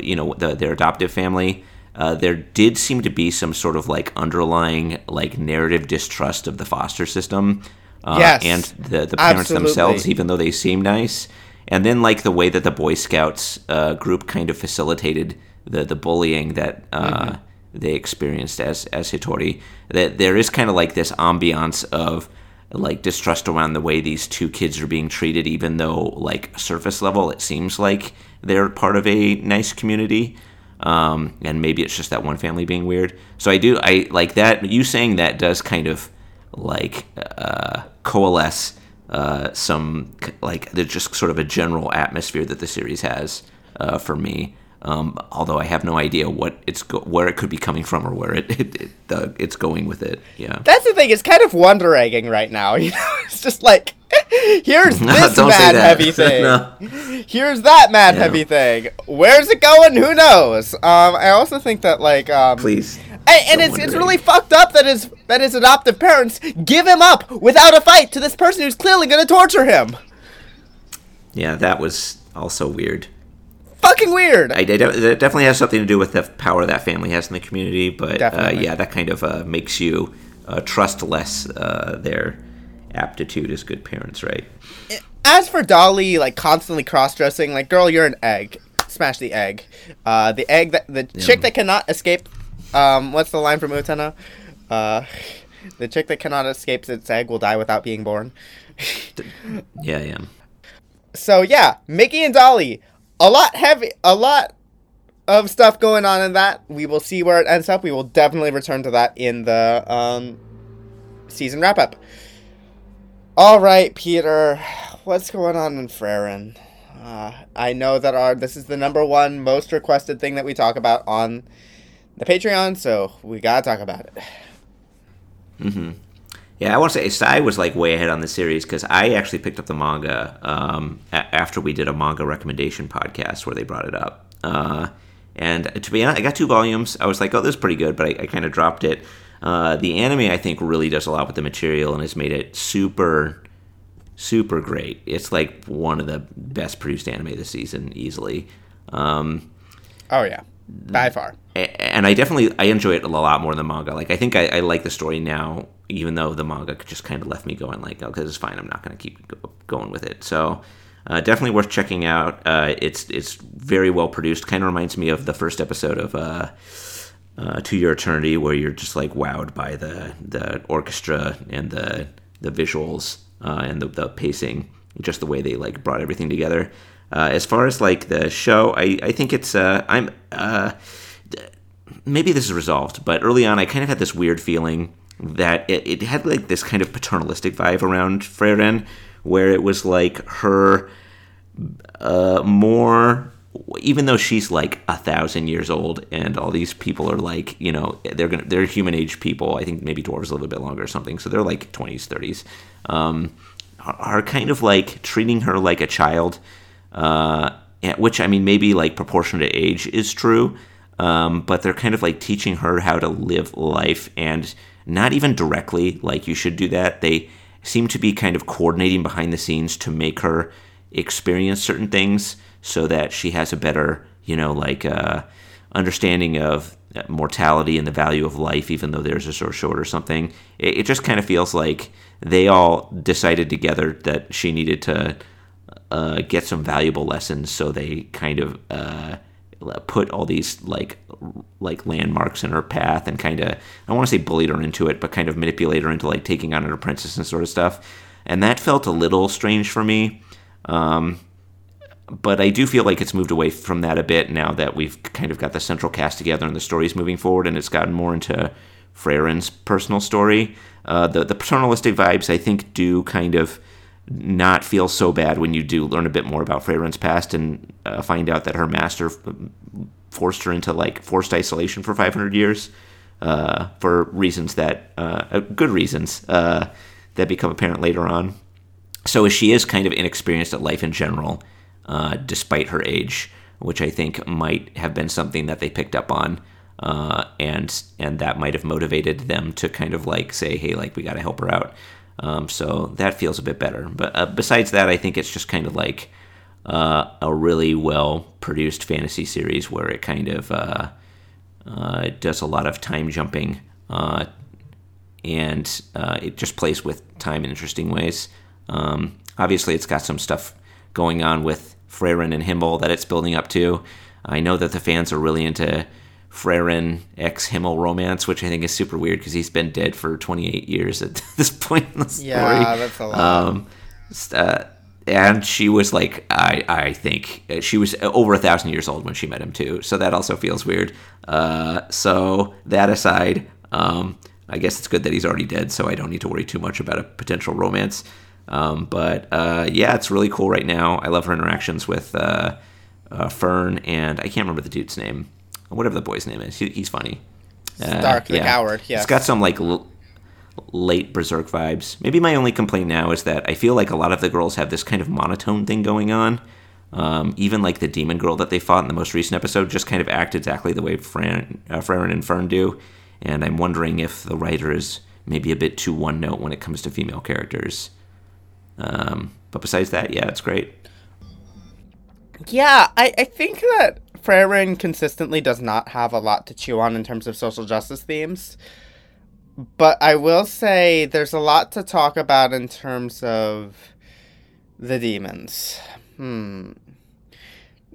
you know, the, their adoptive family. Uh, there did seem to be some sort of like underlying like narrative distrust of the foster system yes, and the, the parents absolutely. themselves, even though they seem nice. And then like the way that the Boy Scouts group kind of facilitated the the bullying that uh, mm-hmm. they experienced as as Hitori. That there is kind of like this ambiance of like distrust around the way these two kids are being treated, even though like surface level it seems like they're part of a nice community. Um, and maybe it's just that one family being weird. So I do I like that. You saying that does kind of like uh, coalesce uh, some like there's just sort of a general atmosphere that the series has uh, for me. Um, although I have no idea what it's go- where it could be coming from or where it, it, it uh, it's going with it. Yeah, that's the thing. It's kind of wonder egging right now. You know, it's just like here's this mad heavy thing. No. Here's that mad Yeah. heavy thing. Where's it going? Who knows? Um, I also think that like um, Please. and, and it's it's really fucked up that his that his adoptive parents give him up without a fight to this person who's clearly going to torture him. Yeah, that was also weird. Fucking weird. I, I de- that definitely has something to do with the power that family has in the community, but uh, yeah, that kind of uh, makes you uh, trust less uh, their aptitude as good parents, right? As for Dali, like constantly cross dressing, like girl, you're an egg. Smash the egg. Uh, the egg that the chick that cannot escape. Um, what's the line from Utena? Uh, the chick that cannot escape its egg will die without being born. Yeah, yeah. so yeah, Migi and Dali, a lot heavy, a lot of stuff going on in that. We will see where it ends up. We will definitely return to that in the um, season wrap up. All right, Peter, what's going on in Frieren? Uh, I know that our this is the number one most requested thing that we talk about on the Patreon, so we gotta talk about it. Yeah, I want to say Sai was like way ahead on the series because I actually picked up the manga um, a- after we did a manga recommendation podcast where they brought it up. Uh, and to be honest, I got two volumes. I was like, oh, this is pretty good, but I, I kind of dropped it. Uh, the anime, I think, really does a lot with the material and has made it super, super great. It's like one of the best produced anime this season, easily. Um, Oh yeah, by far. And I definitely I enjoy it a lot more than manga. Like I think I, I like the story now, even though the manga just kind of left me going like, oh, because it's fine. I'm not going to keep go- going with it. So uh, definitely worth checking out. Uh, it's it's very well produced. Kind of reminds me of the first episode of. Uh, uh, to your eternity, where you're just like wowed by the the orchestra and the the visuals uh, and the, the pacing, just the way they like brought everything together. Uh, as far as like the show, I, I think it's uh, I'm maybe this is resolved, but early on I kind of had this weird feeling that it, it had like this kind of paternalistic vibe around Freren, where it was like her uh, more even though she's like a thousand years old and all these people are like you know they're gonna they're human age people i think maybe dwarves live a bit longer or something so they're like 20s 30s um, are, are kind of like treating her like a child uh, which i mean maybe like proportionate to age is true um, but they're kind of like teaching her how to live life and not even directly like you should do that they seem to be kind of coordinating behind the scenes to make her experience certain things so that she has a better, you know, like uh, understanding of mortality and the value of life, even though theirs is so short or something. It, it just kind of feels like they all decided together that she needed to uh, get some valuable lessons, so they kind of uh, put all these like like landmarks in her path and kind of I want to say bullied her into it, but kind of manipulate her into like taking on an apprentice and sort of stuff. And that felt a little strange for me. Um, but I do feel like it's moved away from that a bit now that we've kind of got the central cast together and the story's moving forward, and it's gotten more into Frieren's personal story. Uh, the the paternalistic vibes I think do kind of not feel so bad when you do learn a bit more about Frieren's past and uh, find out that her master forced her into like forced isolation for 500 years uh, for reasons that uh, uh, good reasons uh, that become apparent later on. So she is kind of inexperienced at life in general, uh, despite her age, which I think might have been something that they picked up on. and and that might have motivated them to kind of like say, hey, like we got to help her out. Um, so that feels a bit better. But uh, besides that, I think it's just kind of like uh, a really well produced fantasy series where it kind of uh, uh does a lot of time jumping uh, and uh, it just plays with time in interesting ways. Um, obviously, it's got some stuff going on with Frieren and Himmel that it's building up to. I know that the fans are really into Frieren ex Himmel romance, which I think is super weird because he's been dead for 28 years at this point in the story. Yeah, that's a lot. Um, uh, and she was like, I, I think uh, she was over a thousand years old when she met him too. So that also feels weird. Uh, so that aside, um, I guess it's good that he's already dead, so I don't need to worry too much about a potential romance. Um, but uh, yeah, it's really cool right now. I love her interactions with uh, uh, Fern, and I can't remember the dude's name whatever the boy's name is. He, he's funny. Stark, uh, the yeah. coward. Yeah, it's got some like l- late Berserk vibes. Maybe my only complaint now is that I feel like a lot of the girls have this kind of monotone thing going on. Um, even like the demon girl that they fought in the most recent episode just kind of act exactly the way Fran, uh, Frieren and Fern do. And I'm wondering if the writer is maybe a bit too one note when it comes to female characters. Um, but besides that, yeah, it's great. Yeah, I, I think that Frieren consistently does not have a lot to chew on in terms of social justice themes. But I will say there's a lot to talk about in terms of the demons. Hmm.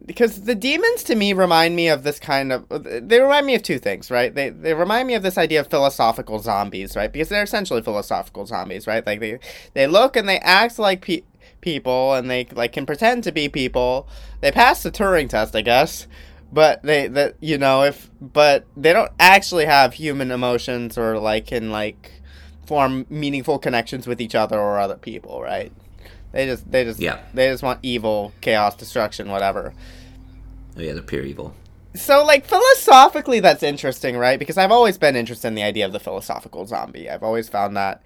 Because the demons to me remind me of this kind of they remind me of two things, right? They they remind me of this idea of philosophical zombies, right? Because they're essentially philosophical zombies, right? Like they they look and they act like pe- people and they like can pretend to be people. They pass the Turing test, I guess. But they that you know if but they don't actually have human emotions or like can like form meaningful connections with each other or other people, right? They just they just yeah. they just want evil, chaos, destruction, whatever. Oh yeah, they're pure evil. So like philosophically that's interesting, right? Because I've always been interested in the idea of the philosophical zombie. I've always found that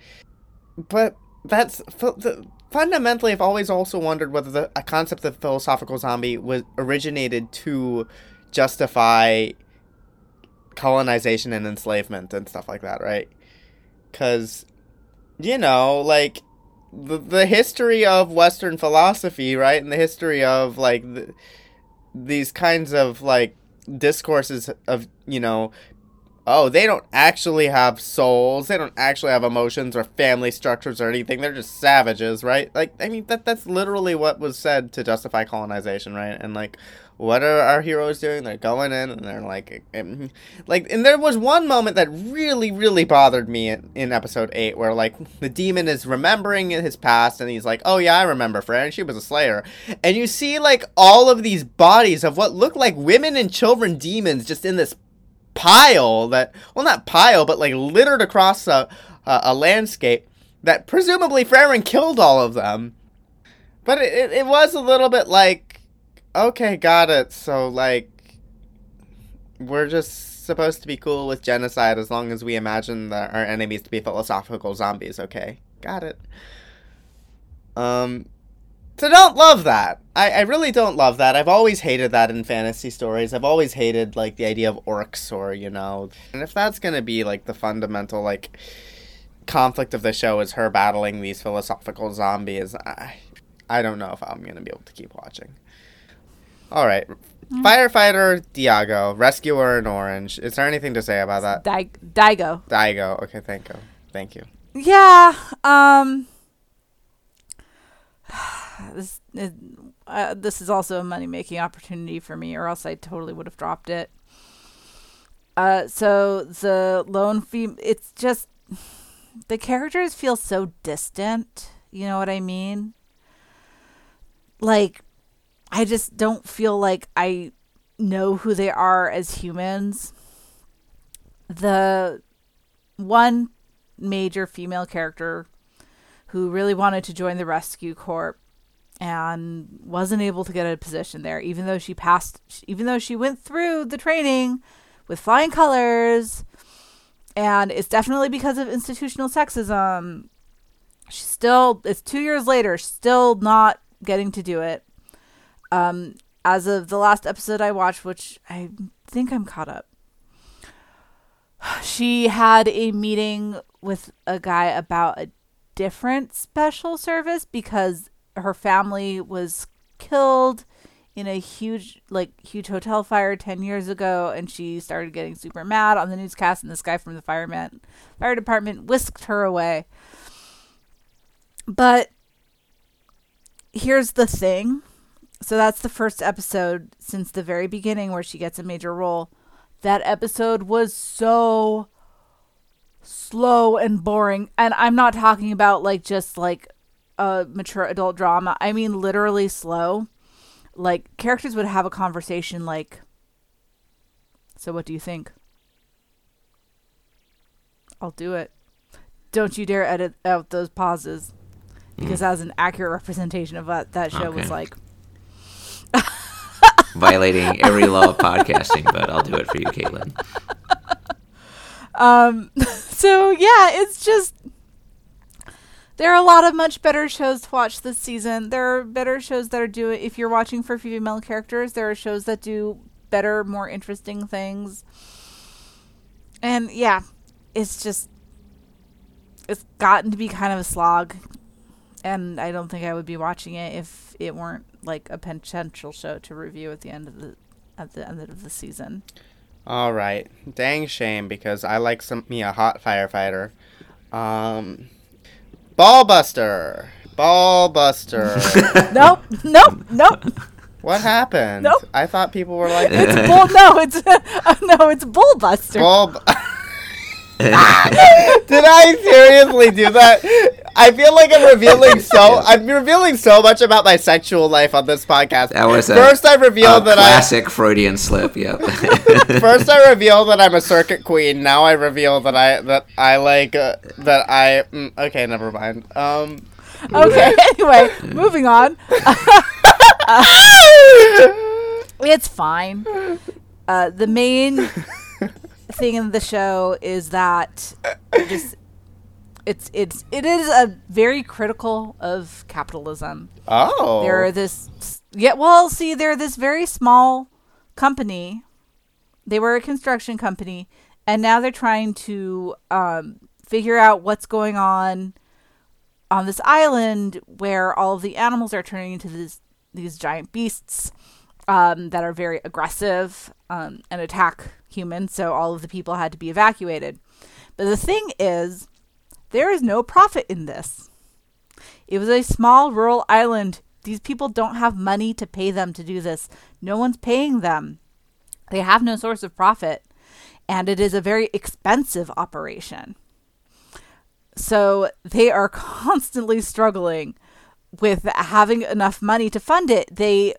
but that's the fundamentally, I've always also wondered whether the a concept of philosophical zombie was originated to justify colonization and enslavement and stuff like that, right? Because, you know, like the the history of Western philosophy, right, and the history of like the, these kinds of like discourses of you know oh, they don't actually have souls. They don't actually have emotions or family structures or anything. They're just savages, right? Like, I mean, that that's literally what was said to justify colonization, right? And like, what are our heroes doing? They're going in and they're like, like, and there was one moment that really, really bothered me in, in episode eight, where like the demon is remembering his past, and he's like, "Oh yeah, I remember Fran. She was a slayer," and you see like all of these bodies of what look like women and children demons just in this pile that well not pile but like littered across a a, a landscape that presumably Frieren killed all of them. But it, it, it was a little bit like okay, got it. So like we're just supposed to be cool with genocide as long as we imagine the, our enemies to be philosophical zombies, okay? Got it. Um so don't love that. I, I really don't love that. I've always hated that in fantasy stories. I've always hated like the idea of orcs or, you know. And if that's gonna be like the fundamental like conflict of the show is her battling these philosophical zombies, I I don't know if I'm gonna be able to keep watching. Alright. Mm. Firefighter Diago, rescuer in orange. Is there anything to say about that? Di- Daigo. Daigo. Okay, thank you. Thank you. Yeah. Um this, uh, this is also a money making opportunity for me, or else I totally would have dropped it. Uh, so the lone fem it's just the characters feel so distant. You know what I mean? Like, I just don't feel like I know who they are as humans. The one major female character who really wanted to join the rescue corps and wasn't able to get a position there even though she passed even though she went through the training with flying colors. And it's definitely because of institutional sexism. She's still it's 2 years later still not getting to do it. Um as of the last episode I watched which I think I'm caught up she had a meeting with a guy about a different special service because her family was killed in a huge like huge hotel fire 10 years ago and she started getting super mad on the newscast and this guy from the fireman fire department whisked her away. But here's the thing. So that's the first episode since the very beginning where she gets a major role. That episode was so slow and boring. And I'm not talking about like just like a mature adult drama. I mean literally slow. Like characters would have a conversation like So what do you think? I'll do it. Don't you dare edit out those pauses because mm. that's an accurate representation of what that show okay. was like. Violating every law of podcasting, but I'll do it for you, Caitlin. Um, so yeah, it's just there are a lot of much better shows to watch this season. There are better shows that are doing. If you're watching for female characters, there are shows that do better, more interesting things. And yeah, it's just it's gotten to be kind of a slog, and I don't think I would be watching it if it weren't like a potential show to review at the end of the at the end of the season. All right. Dang shame because I like some me a hot firefighter. Um Ballbuster. Ballbuster. nope. Nope. Nope. What happened? Nope. I thought people were like It's bull no, it's uh, no, it's Bullbuster. Bull Did I seriously do that? I feel like I'm revealing so I'm revealing so much about my sexual life on this podcast. That was first I revealed that classic I, Freudian slip. Yep. first I revealed that I'm a circuit queen. Now I reveal that I that I like uh, that I. Mm, okay, never mind. Um. Okay. anyway, moving on. Uh, it's fine. Uh, the main thing in the show is that just it's it's it is a very critical of capitalism. Oh, they're this yeah. Well, see, they're this very small company. They were a construction company, and now they're trying to um, figure out what's going on on this island where all of the animals are turning into these these giant beasts um, that are very aggressive um, and attack humans. So all of the people had to be evacuated. But the thing is, there is no profit in this. It was a small rural island. These people don't have money to pay them to do this. No one's paying them. They have no source of profit. And it is a very expensive operation. So they are constantly struggling with having enough money to fund it. They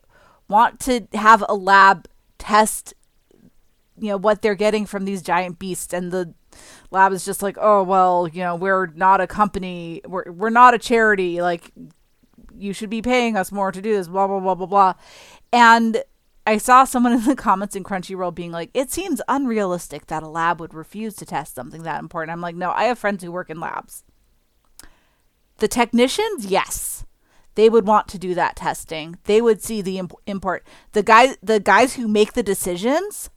want to have a lab test you know what they're getting from these giant beasts. And the lab is just like oh well you know we're not a company. We're, we're not a charity. Like you should be paying us more to do this blah blah blah blah blah. And i saw someone in the comments in crunchyroll being like it seems unrealistic that a lab would refuse to test something that important. I'm like no i have friends who work in labs. The technicians yes. They would want to do that testing. They would see the imp- import the guy the guys who make the decisions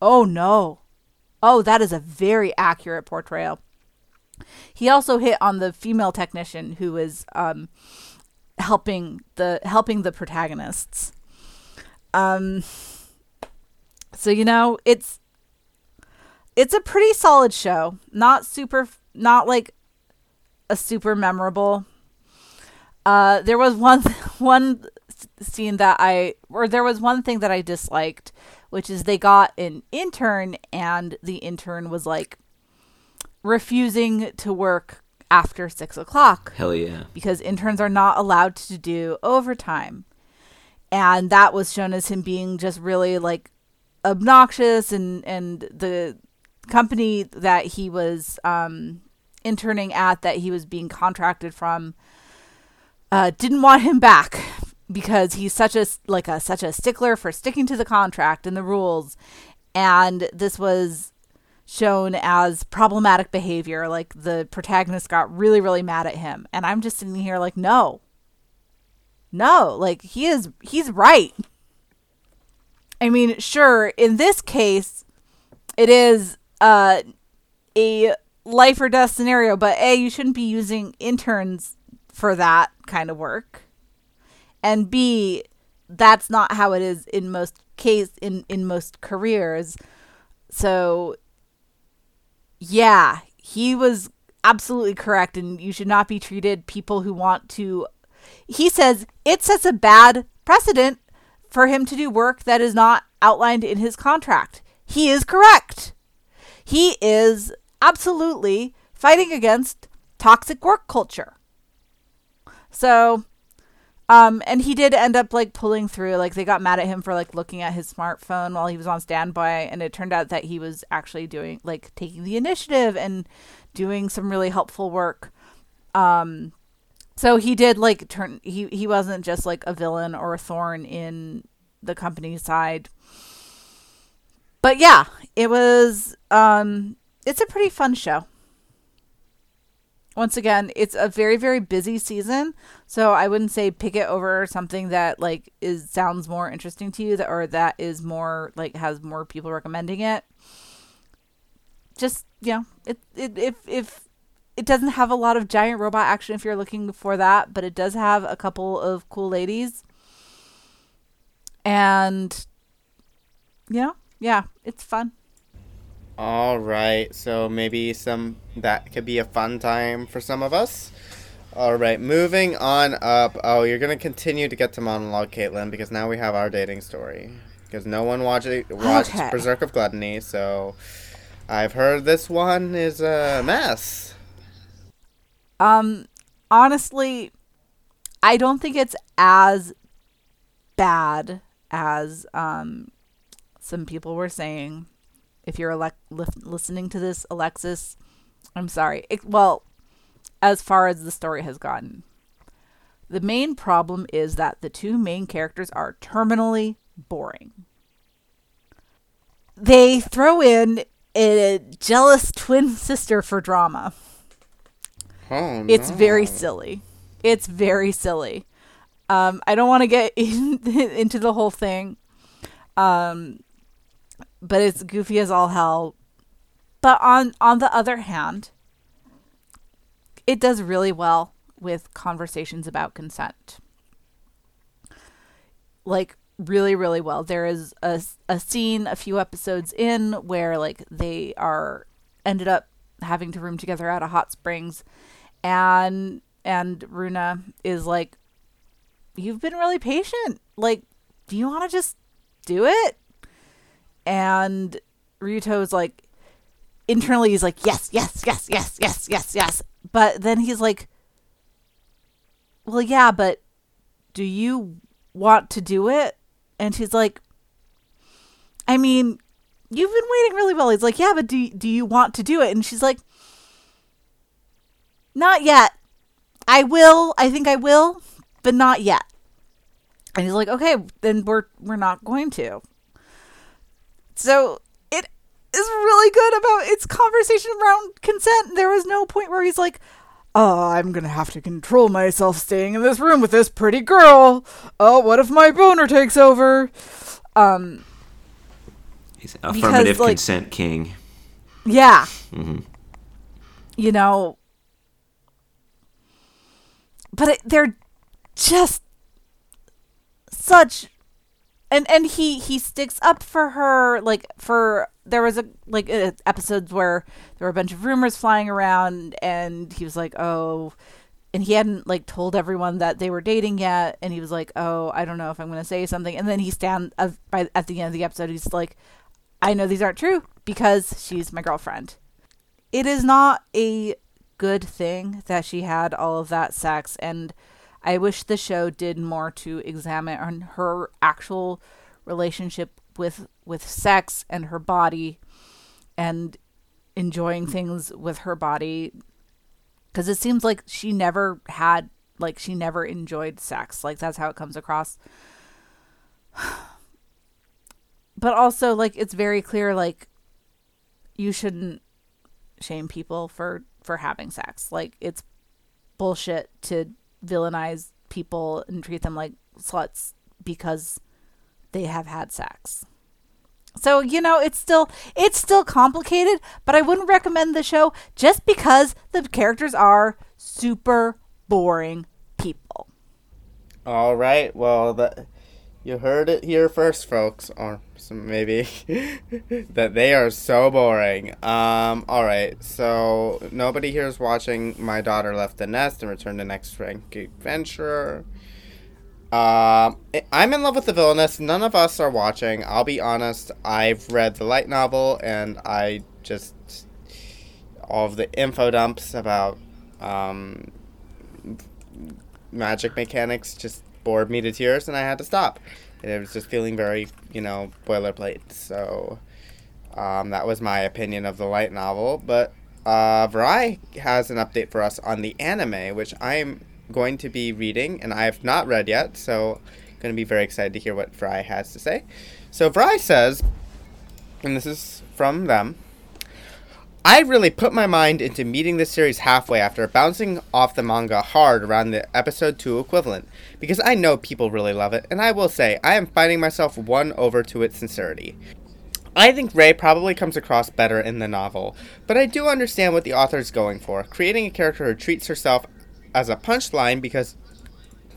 oh no Oh, that is a very accurate portrayal. He also hit on the female technician who is um, helping the helping the protagonists. Um, so you know it's it's a pretty solid show. Not super, not like a super memorable. Uh, there was one one scene that I, or there was one thing that I disliked, which is they got an intern and the intern was like refusing to work after six o'clock Hell yeah. because interns are not allowed to do overtime. And that was shown as him being just really like obnoxious and and the company that he was um interning at that he was being contracted from uh didn't want him back because he's such a like a such a stickler for sticking to the contract and the rules and this was shown as problematic behavior. Like the protagonist got really, really mad at him. And I'm just sitting here like, no. No, like he is he's right. I mean, sure, in this case, it is uh a life or death scenario, but A, you shouldn't be using interns for that kind of work. And B, that's not how it is in most case in, in most careers. So yeah, he was absolutely correct, and you should not be treated people who want to. He says it sets a bad precedent for him to do work that is not outlined in his contract. He is correct. He is absolutely fighting against toxic work culture. So, um, and he did end up like pulling through. Like they got mad at him for like looking at his smartphone while he was on standby, and it turned out that he was actually doing like taking the initiative and doing some really helpful work. Um, so he did like turn. He he wasn't just like a villain or a thorn in the company's side. But yeah, it was. Um, it's a pretty fun show once again, it's a very very busy season, so I wouldn't say pick it over something that like is sounds more interesting to you that or that is more like has more people recommending it. Just, you know, it it if if it doesn't have a lot of giant robot action if you're looking for that, but it does have a couple of cool ladies. And you know, yeah, it's fun. All right, so maybe some that could be a fun time for some of us. All right, moving on up. Oh, you're gonna continue to get to monologue, Caitlin, because now we have our dating story. Because no one watched watched Okay. Berserk of Gluttony, so I've heard this one is a mess. Um, honestly, I don't think it's as bad as um some people were saying. If you're elec- li- listening to this, Alexis, I'm sorry. It, well, as far as the story has gotten, the main problem is that the two main characters are terminally boring. They throw in a jealous twin sister for drama. Oh, It's no. very silly. It's very silly. Um, I don't want to get in, into the whole thing. Um, but it's goofy as all hell. But on on the other hand, it does really well with conversations about consent. Like really really well. There is a a scene a few episodes in where like they are ended up having to room together at a hot springs and and Runa is like you've been really patient. Like do you want to just do it? And Ryuto's like internally he's like yes, yes, yes, yes, yes, yes, yes. But then he's like well yeah, but do you want to do it? And she's like I mean, you've been waiting really well. He's like, yeah, but do do you want to do it? And she's like, not yet. I will. I think I will, but not yet. And he's like, okay, then we're we're not going to. So it is really good about its conversation around consent. There was no point where he's like, oh, I'm gonna have to control myself staying in this room with this pretty girl. Oh, what if my boner takes over? Um, He's affirmative like- consent king. Yeah. Mm-hmm. You know, but it, they're just such and and he he sticks up for her like for there was a like uh, episodes where there were a bunch of rumors flying around and he was like oh and he hadn't like told everyone that they were dating yet. And he was like oh i don't know if i'm going to say something. And then he stand uh, by at the end of the episode he's like i know these aren't true because she's my girlfriend. It is not a good thing that she had all of that sex. And i wish the show did more to examine her actual relationship with with sex and her body and enjoying things with her body. Because it seems like she never had like she never enjoyed sex. Like that's how it comes across. But also like it's very clear like you shouldn't shame people for for having sex. Like it's bullshit to villainize people and treat them like sluts because they have had sex so, you know, it's still it's still complicated, but I wouldn't recommend the show just because the characters are super boring people. All right. Well, that you heard it here first, folks, or maybe that they are so boring. Um. All right. So nobody here is watching. My daughter left the nest and returned to next rank adventure. Um, I'm in love with the villainess. None of us are watching. I'll be honest. I've read the light novel, and I just all of the info dumps about um, magic mechanics just bored me to tears, and I had to stop. And it was just feeling very, you know, boilerplate. So um, that was my opinion of the light novel. But uh, Vrai has an update for us on the anime, which I'm going to be reading, and I have not read yet, so going to be very excited to hear what Vrai has to say. So Vrai says, and this is from them. I really put my mind into meeting this series halfway after bouncing off the manga hard around the episode 2 equivalent, because I know people really love it, and I will say, I am finding myself won over to its sincerity. I think Rae probably comes across better in the novel, but I do understand what the author is going for, creating a character who treats herself as a punchline because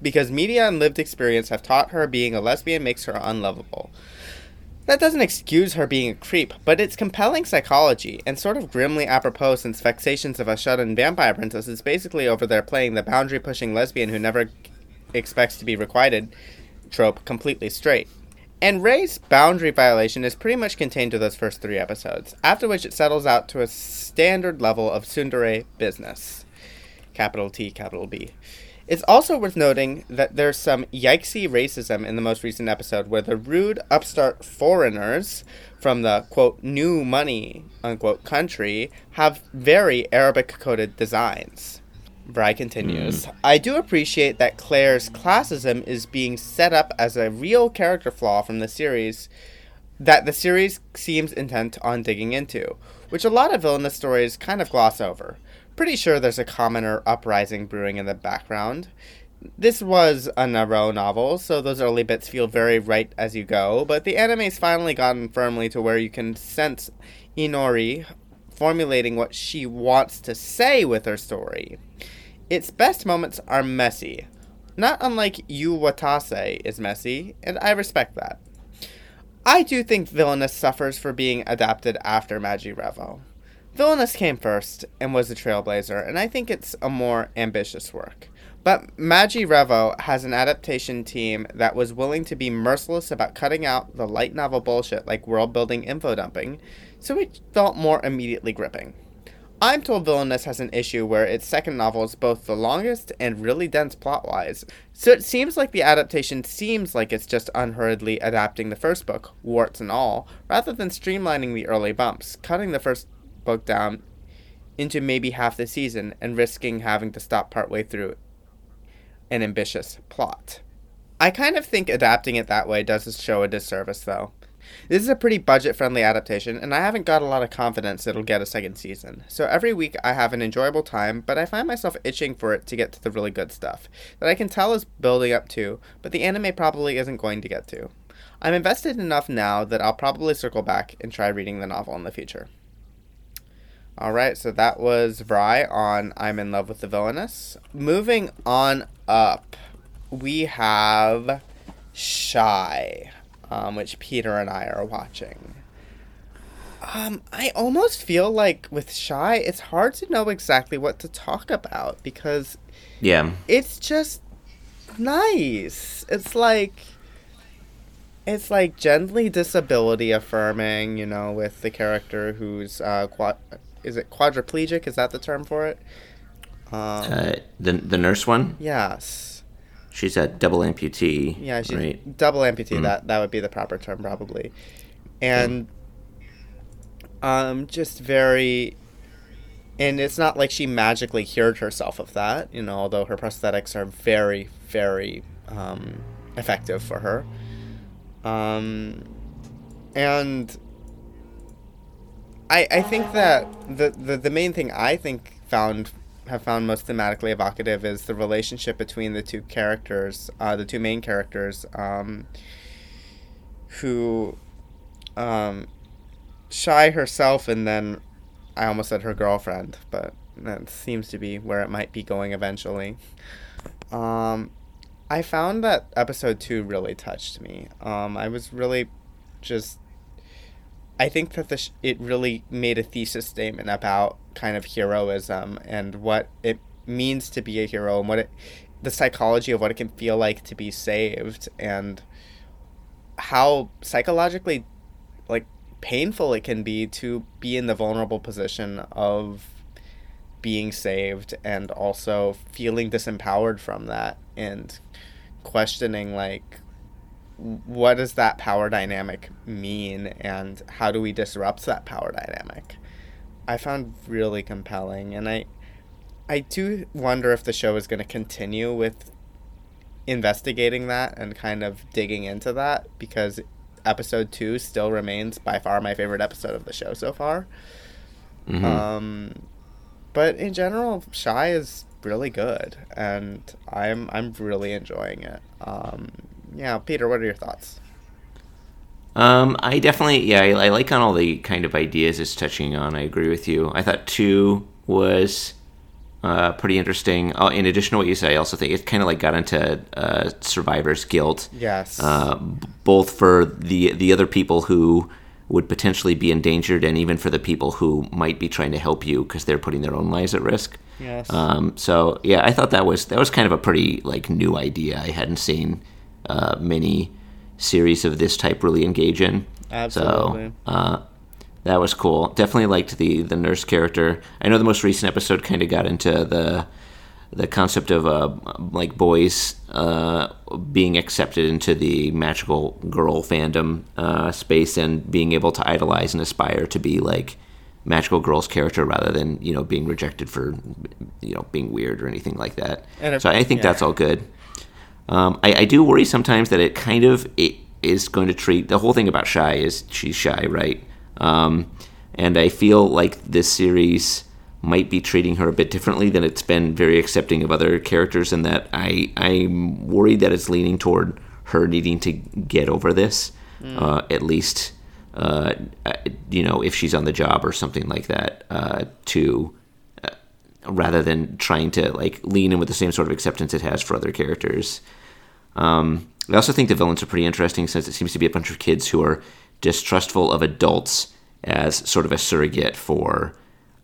because media and lived experience have taught her being a lesbian makes her unlovable. That doesn't excuse her being a creep, but it's compelling psychology, and sort of grimly apropos since Vexations of a Shut-In Vampire Princess is basically over there playing the boundary-pushing lesbian who never expects to be requited trope completely straight. And Rae's boundary violation is pretty much contained to those first three episodes, after which it settles out to a standard level of tsundere business capital T, capital B. It's also worth noting that there's some yikesy racism in the most recent episode where the rude upstart foreigners from the quote new money unquote country have very Arabic coded designs. Vrai continues. Mm. I do appreciate that Claire's classism is being set up as a real character flaw from the series that the series seems intent on digging into, which a lot of villainous stories kind of gloss over pretty sure there's a commoner uprising brewing in the background. This was a Narou novel, so those early bits feel very write as you go, but the anime's finally gotten firmly to where you can sense Inori formulating what she wants to say with her story. Its best moments are messy, not unlike Yu Watase is messy, and I respect that. I do think Villainess suffers for being adapted after Magi Revo. Villainess came first and was a trailblazer, and I think it's a more ambitious work. But Magi Revo has an adaptation team that was willing to be merciless about cutting out the light novel bullshit like world building info dumping, so it felt more immediately gripping. I'm told Villainess has an issue where its second novel is both the longest and really dense plot wise, so it seems like the adaptation seems like it's just unhurriedly adapting the first book, warts and all, rather than streamlining the early bumps, cutting the first book down into maybe half the season and risking having to stop partway through an ambitious plot. I kind of think adapting it that way does the show a disservice, though. This is a pretty budget friendly adaptation, and I haven't got a lot of confidence it'll get a second season. So every week I have an enjoyable time, but I find myself itching for it to get to the really good stuff that I can tell is building up to, but the anime probably isn't going to get to. I'm invested enough now that I'll probably circle back and try reading the novel in the future. All right, so that was Vrai on I'm in Love with the Villainess. Moving on up, we have Shy, um, which Peter and I are watching. Um, I almost feel like with Shy, it's hard to know exactly what to talk about because Yeah. it's just nice. It's like it's like gently disability affirming, you know, with the character who's uh quad is it quadriplegic? Is that the term for it? Um, Uh, the the nurse one, yes. She's a double amputee. Yeah, she's right. double amputee. That that would be the proper term probably. And um just very and it's not like she magically cured herself of that, you know, although her prosthetics are very very um effective for her. Um and I I think that the the, the main thing I think found have found most thematically evocative is the relationship between the two characters, uh, the two main characters, um, who, um, Shy herself, and then I almost said her girlfriend, but that seems to be where it might be going eventually. Um, I found that episode two really touched me. Um, I was really just I think that the sh- it really made a thesis statement about kind of heroism and what it means to be a hero and what it the psychology of what it can feel like to be saved and how psychologically like painful it can be to be in the vulnerable position of being saved and also feeling disempowered from that and questioning like what does that power dynamic mean and how do we disrupt that power dynamic? I found really compelling and i i do wonder if the show is going to continue with investigating that and kind of digging into that because episode 2 still remains by far my favorite episode of the show so far. Mhm. um but in general shy is really good and i'm i'm really enjoying it. Um yeah peter what are your thoughts Um, I definitely, yeah, I, I like on all the kind of ideas it's touching on. I agree with you. I thought two was uh, pretty interesting. Uh, in addition to what you say, I also think it kind of like got into uh, survivor's guilt. yes Uh, b- both for the the other people who would potentially be endangered, and even for the people who might be trying to help you because they're putting their own lives at risk. yes Um, so yeah, I thought that was that was kind of a pretty like new idea. I hadn't seen uh, many series of this type really engage in. Absolutely. So uh, that was cool. Definitely liked the the nurse character. I know the most recent episode kind of got into the the concept of uh, like boys uh, being accepted into the magical girl fandom uh, space and being able to idolize and aspire to be like magical girl's character rather than you know being rejected for you know being weird or anything like that. So I think yeah. that's all good. Um, I, I do worry sometimes that it kind of it is going to treat the whole thing about shy is she's shy, right? Um, and I feel like this series might be treating her a bit differently than it's been very accepting of other characters, and that I I'm worried that it's leaning toward her needing to get over this, uh, at least. Uh, you know, if she's on the job or something like that, uh, to rather than trying to like lean in with the same sort of acceptance it has for other characters. Um, I also think the villains are pretty interesting since it seems to be a bunch of kids who are distrustful of adults as sort of a surrogate for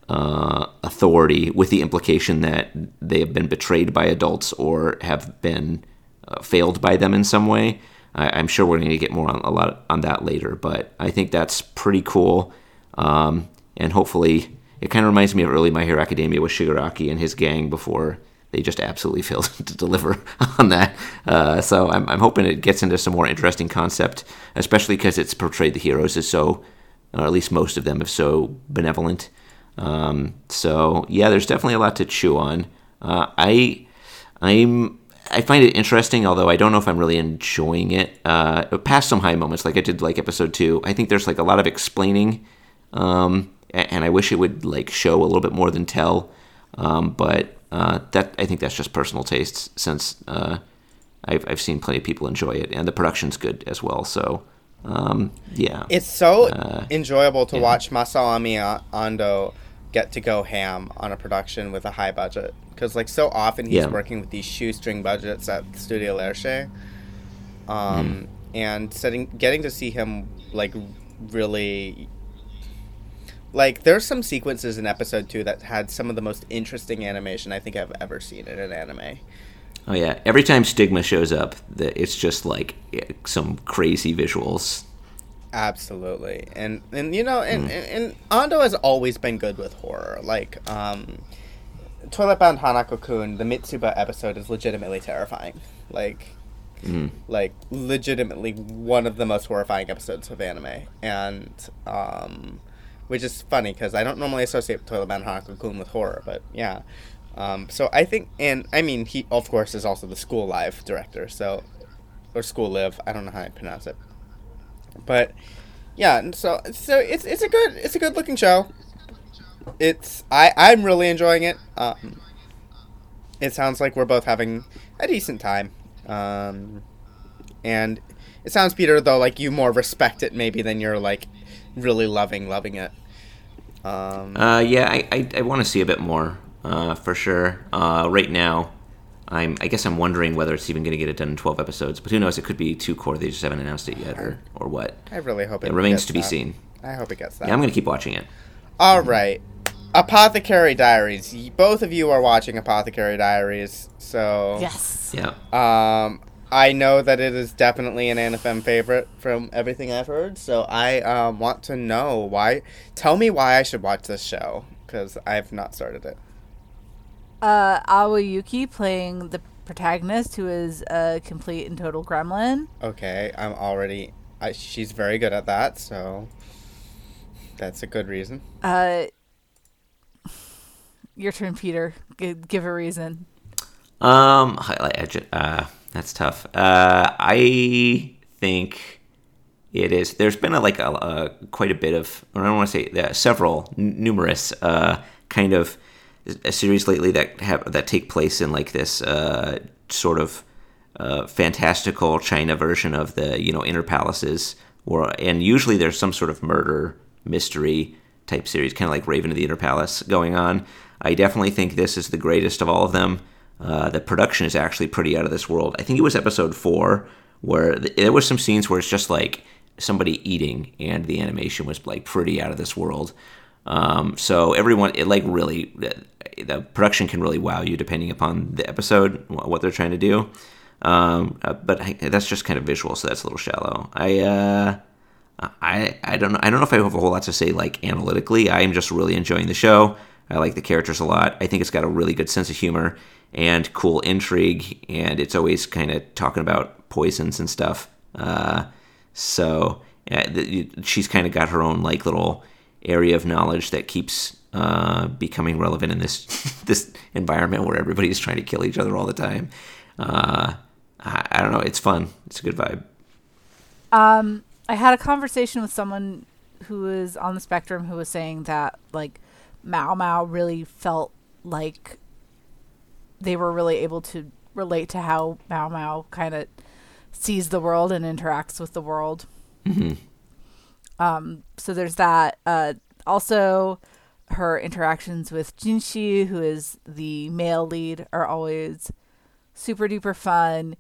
uh, authority, with the implication that they have been betrayed by adults or have been uh, failed by them in some way. I, I'm sure we're going to get more on a lot on that later, but I think that's pretty cool. Um, and hopefully, it kind of reminds me of early My Hero Academia with Shigaraki and his gang before they just absolutely failed to deliver on that. Uh, so I'm, I'm hoping it gets into some more interesting concept, especially because it's portrayed the heroes as so, or at least most of them, as so benevolent. Um, so yeah, there's definitely a lot to chew on. Uh, I I'm I find it interesting, although I don't know if I'm really enjoying it. Uh, past some high moments, like I did like episode two, I think there's like a lot of explaining, um, and I wish it would like show a little bit more than tell. Um, but uh, that I think that's just personal tastes, since uh, I've I've seen plenty of people enjoy it, and the production's good as well. So um, yeah, It's so Uh, enjoyable to yeah. watch Masaomi A- Ando get to go ham on a production with a high budget because like so often he's Yeah. working with these shoestring budgets at Studio Lerche. Um, Hmm. and setting getting to see him like really like there's some sequences in episode two that had some of the most interesting animation I think I've ever seen in an anime. Oh yeah, every time Stigma shows up, it's just like eh, some crazy visuals. Absolutely, and and you know, and, and, and Ando has always been good with horror. Like, um, Toilet Bound Hanako-kun, the Mitsuba episode is legitimately terrifying. Like, like legitimately one of the most horrifying episodes of anime, and um, which is funny because I don't normally associate Toilet Bound Hanako-kun with horror, but yeah. Um, so I think, and I mean, he of course is also the School Live director, so or School Live, I don't know how I pronounce it, but yeah, and so so it's it's a good it's a good looking show. It's I I'm really enjoying it. Um, it sounds like we're both having a decent time. Um, and it sounds Peter though like you more respect it maybe than you're like really loving loving it. Um, Uh, yeah, I, I, I want to see a bit more, uh, for sure. Uh, right now, I'm I guess I'm wondering whether it's even going to get it done in 12 episodes. But who knows? It could be two cour. They just haven't announced it yet, or or what. I really hope it, It remains gets to be that. seen. I hope it gets that. Yeah, I'm going to keep watching it. All right. Apothecary Diaries. Both of you are watching Apothecary Diaries, so Yes. Yeah. Um, I know that it is definitely an AniFem favorite from everything I've heard. So I um, want to know why. Tell me why I should watch this show because I've not started it. Uh, Aoi Yuki playing the protagonist, who is a complete and total gremlin. Okay, I'm already. I, she's very good at that, so that's a good reason. Uh, your turn, Peter. G- give a reason. Um, highlight edge. Uh, that's tough. Uh, I think it is. There's been a, like a, a quite a bit of, I don't want to say several, n- numerous, uh, kind of series lately that have that take place in like this uh, sort of uh, fantastical China version of the you know inner palaces, or and usually there's some sort of murder mystery type series, kind of like Raven of the Inner Palace going on. I definitely think this is the greatest of all of them. Uh, the production is actually pretty out of this world. I think it was episode four where th- there was some scenes where it's just like somebody eating, and the animation was like pretty out of this world. Um, so everyone, it like really, the production can really wow you depending upon the episode, what they're trying to do. Um, uh, but I, that's just kind of visual, so that's a little shallow. I, uh, I, I don't know. I don't know if I have a whole lot to say like analytically. I am just really enjoying the show. I like the characters a lot. I think it's got a really good sense of humor and cool intrigue, and it's always kind of talking about poisons and stuff. Uh, so yeah, th- she's kind of got her own like little area of knowledge that keeps uh, becoming relevant in this this environment where everybody's trying to kill each other all the time. Uh, I, I don't know. It's fun. It's a good vibe. Um, I had a conversation with someone who is on the spectrum who was saying that like Mao Mao really felt like they were really able to relate to how Mao Mao kind of sees the world and interacts with the world. hmm Um, so there's that. Uh, also, her interactions with Jinshi, who is the male lead, are always super duper fun.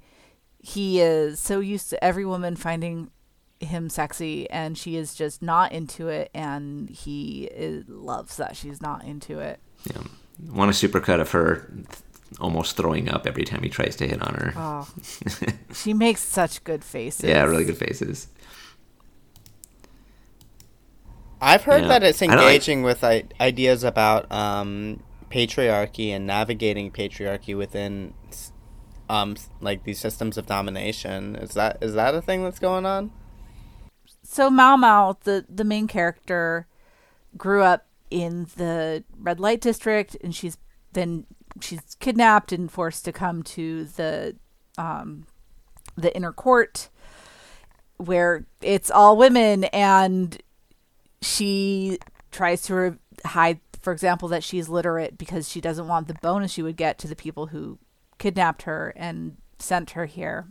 He is so used to every woman finding him sexy, and she is just not into it, and he is, loves that she's not into it. Yeah. Want a supercut of her almost throwing up every time he tries to hit on her. Oh, she makes such good faces. yeah, really good faces. I've heard Yeah. that it's I don't like- engaging with I- ideas about um, patriarchy and navigating patriarchy within um, like these systems of domination. Is that is that a thing that's going on? So Mao Mao, the the main character, grew up in the red light district, and she's then she's kidnapped and forced to come to the um, the inner court, where it's all women, and she tries to re- hide, for example, that she's literate because she doesn't want the bonus she would get to the people who kidnapped her and sent her here.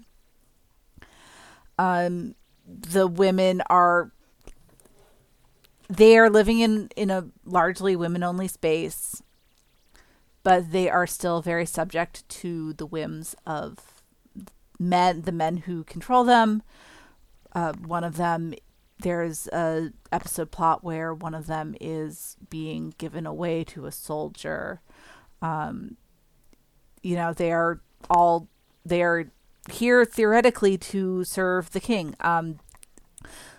Um, the women are they are living in in a largely women only space but they are still very subject to the whims of men the men who control them uh, one of them there's a episode plot where one of them is being given away to a soldier. Um, you know, they're all they're here theoretically to serve the king. Um,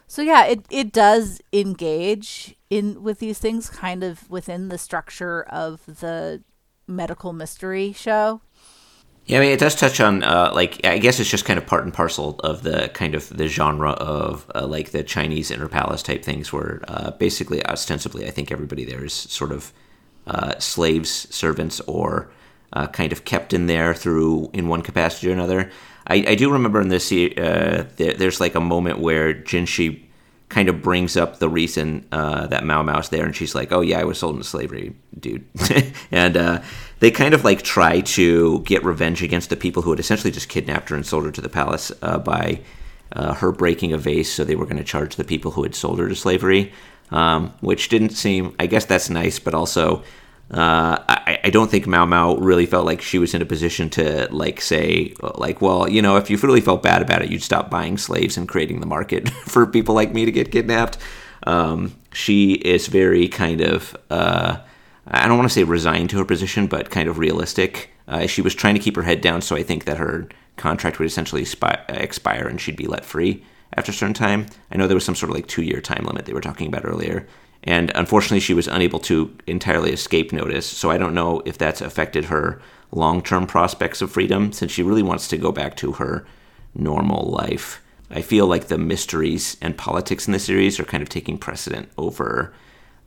so yeah, it it does engage in with these things kind of within the structure of the medical mystery show. Yeah, I mean, it does touch on uh, like I guess it's just kind of part and parcel of the kind of the genre of uh, like the Chinese inner palace type things, where uh, basically ostensibly I think everybody there is sort of uh, slaves, servants, or uh, kind of kept in there through in one capacity or another. I, I do remember in this uh, there, there's like a moment where Jinshi kind of brings up the reason uh, that Mao Mao's there, and she's like, "Oh yeah, I was sold into slavery, dude." and uh, they kind of like try to get revenge against the people who had essentially just kidnapped her and sold her to the palace uh, by uh, her breaking a vase. So they were going to charge the people who had sold her to slavery, um, which didn't seem. I guess that's nice, but also uh, I, don't think Mao Mao really felt like she was in a position to like say like well you know if you really felt bad about it you'd stop buying slaves and creating the market for people like me to get kidnapped. Um, she is very kind of uh, I don't want to say resigned to her position but kind of realistic. Uh, she was trying to keep her head down so I think that her contract would essentially expire and she'd be let free after a certain time. I know there was some sort of like two year time limit they were talking about earlier. And unfortunately, she was unable to entirely escape notice. So I don't know if that's affected her long term prospects of freedom since she really wants to go back to her normal life. I feel like the mysteries and politics in the series are kind of taking precedent over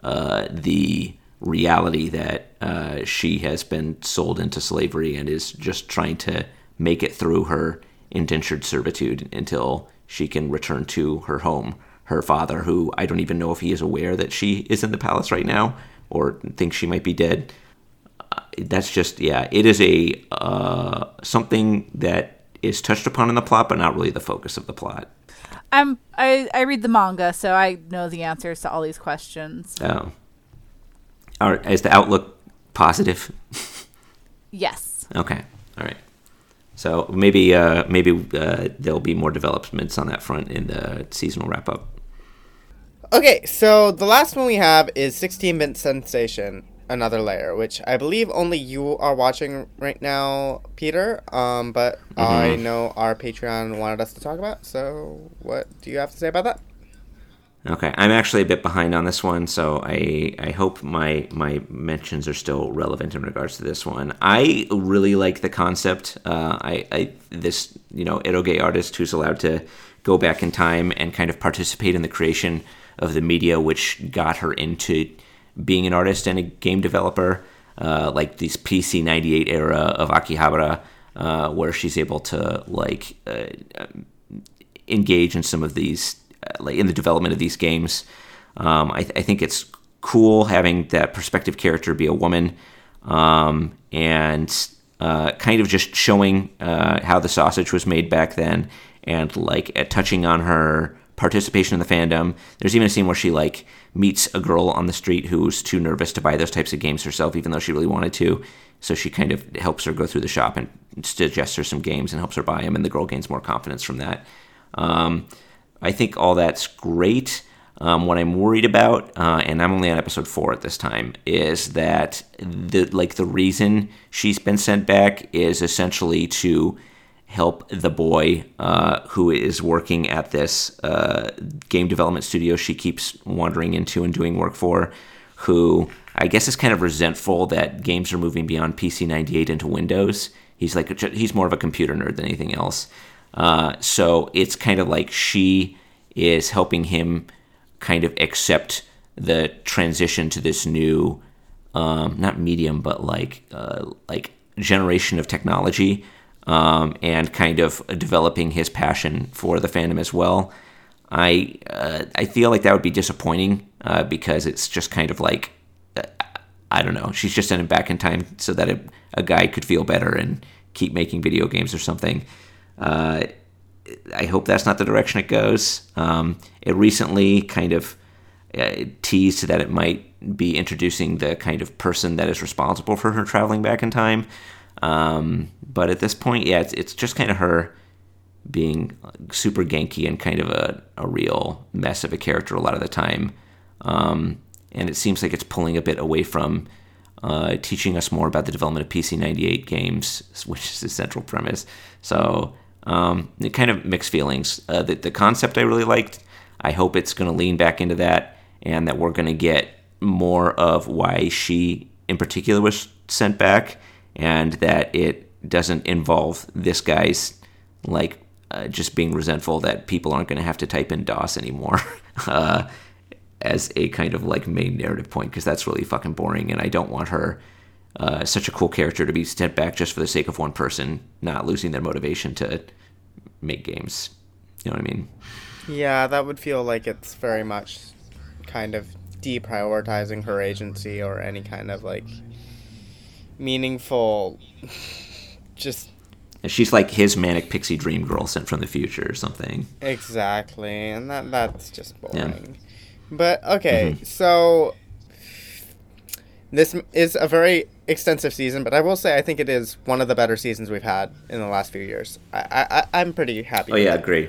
uh, the reality that uh, she has been sold into slavery and is just trying to make it through her indentured servitude until she can return to her home her father, who I don't even know if he is aware that she is in the palace right now or thinks she might be dead. Uh, that's just yeah, it is a uh, something that is touched upon in the plot, but not really the focus of the plot. I'm I I read the manga, so I know the answers to all these questions. Oh, all right. Is the outlook positive? yes. Okay. All right. So maybe uh, maybe uh, there'll be more developments on that front in the seasonal wrap up. Okay, so the last one we have is 16 bit sensation, another layer, which I believe only you are watching right now, Peter. Um, but mm-hmm. I know our Patreon wanted us to talk about. So, what do you have to say about that? Okay, I'm actually a bit behind on this one, so I I hope my my mentions are still relevant in regards to this one. I really like the concept. Uh, I, I this you know eroge artist who's allowed to go back in time and kind of participate in the creation of the media which got her into being an artist and a game developer, uh, like this PC 98 era of Akihabara, uh, where she's able to like uh, engage in some of these, like in the development of these games. Um, I, th- I, think it's cool having that perspective character be a woman um, and uh, kind of just showing uh, how the sausage was made back then and like touching on her participation in the fandom. There's even a scene where she like meets a girl on the street who's too nervous to buy those types of games herself, even though she really wanted to. So she kind of helps her go through the shop and suggests her some games and helps her buy them, and the girl gains more confidence from that. Um, I think all that's great. Um, what I'm worried about, uh, and I'm only on episode four at this time, is that the like the reason she's been sent back is essentially to help the boy uh, who is working at this uh, game development studio she keeps wandering into and doing work for, who I guess is kind of resentful that games are moving beyond PC 98 into Windows. He's like he's more of a computer nerd than anything else. Uh, so it's kind of like she is helping him kind of accept the transition to this new, um, not medium, but like uh, like generation of technology um, and kind of developing his passion for the fandom as well. I uh, I feel like that would be disappointing uh, because it's just kind of like uh, I don't know. She's just sent him back in time so that a, a guy could feel better and keep making video games or something. Uh, I hope that's not the direction it goes. Um, it recently kind of uh, teased that it might be introducing the kind of person that is responsible for her traveling back in time. Um, but at this point, yeah, it's, it's just kind of her being super ganky and kind of a, a real mess of a character a lot of the time. Um, and it seems like it's pulling a bit away from uh, teaching us more about the development of PC 98 games, which is the central premise. So, um, kind of mixed feelings. Uh, the, the concept I really liked. I hope it's going to lean back into that and that we're going to get more of why she, in particular, was sent back and that it doesn't involve this guy's like uh, just being resentful that people aren't going to have to type in DOS anymore uh, as a kind of like main narrative point because that's really fucking boring and I don't want her uh, such a cool character to be sent back just for the sake of one person not losing their motivation to make games. You know what I mean? Yeah, that would feel like it's very much kind of deprioritizing her agency or any kind of like meaningful just and she's like his manic pixie dream girl sent from the future or something. Exactly, and that that's just boring. Yeah. But okay, mm-hmm. so this is a very extensive season, but I will say I think it is one of the better seasons we've had in the last few years. I, I I'm pretty happy. Oh yeah, agree.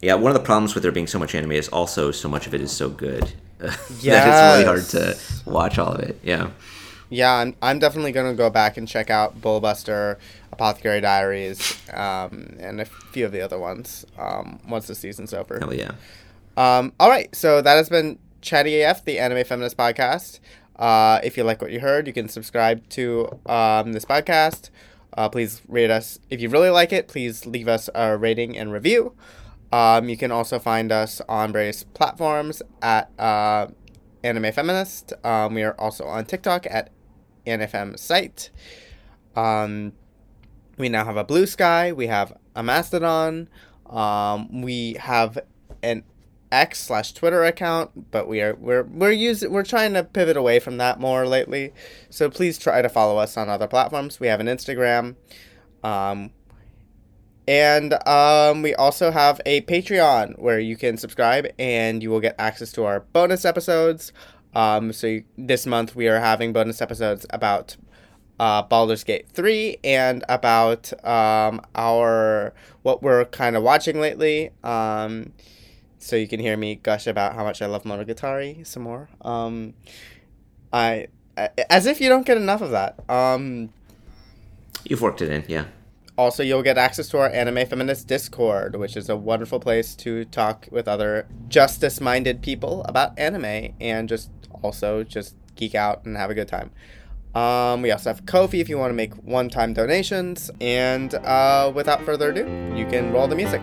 Yeah, one of the problems with there being so much anime is also so much of it is so good Yeah, that it's really hard to watch all of it. Yeah yeah, I'm, I'm definitely going to go back and check out Bullbuster, Apothecary Diaries, um, and a few of the other ones um, once the season's over. Hell yeah. Um, all right, so that has been Chatty AF, the Anime Feminist Podcast. Uh, if you like what you heard, you can subscribe to um, this podcast. Uh, please rate us. If you really like it, please leave us a rating and review. Um, you can also find us on various platforms at uh, Anime Feminist. Um, we are also on TikTok at AniFem site. Um, we now have a Bluesky. We have a Mastodon. Um, we have an X slash Twitter account, but we are we're we're using we're trying to pivot away from that more lately. So please try to follow us on other platforms. We have an Instagram. Um, and um, we also have a Patreon where you can subscribe and you will get access to our bonus episodes. Um, so you, this month we are having bonus episodes about uh, Baldur's Gate 3 and about um, our what we're kind of watching lately. Um, so you can hear me gush about how much I love Monogatari some more. Um, I, I as if you don't get enough of that. Um, You've worked it in, yeah. Also, you'll get access to our Anime Feminist Discord, which is a wonderful place to talk with other justice minded people about anime and just also just geek out and have a good time. Um, we also have Ko-fi if you want to make one time donations. And uh, without further ado, you can roll the music.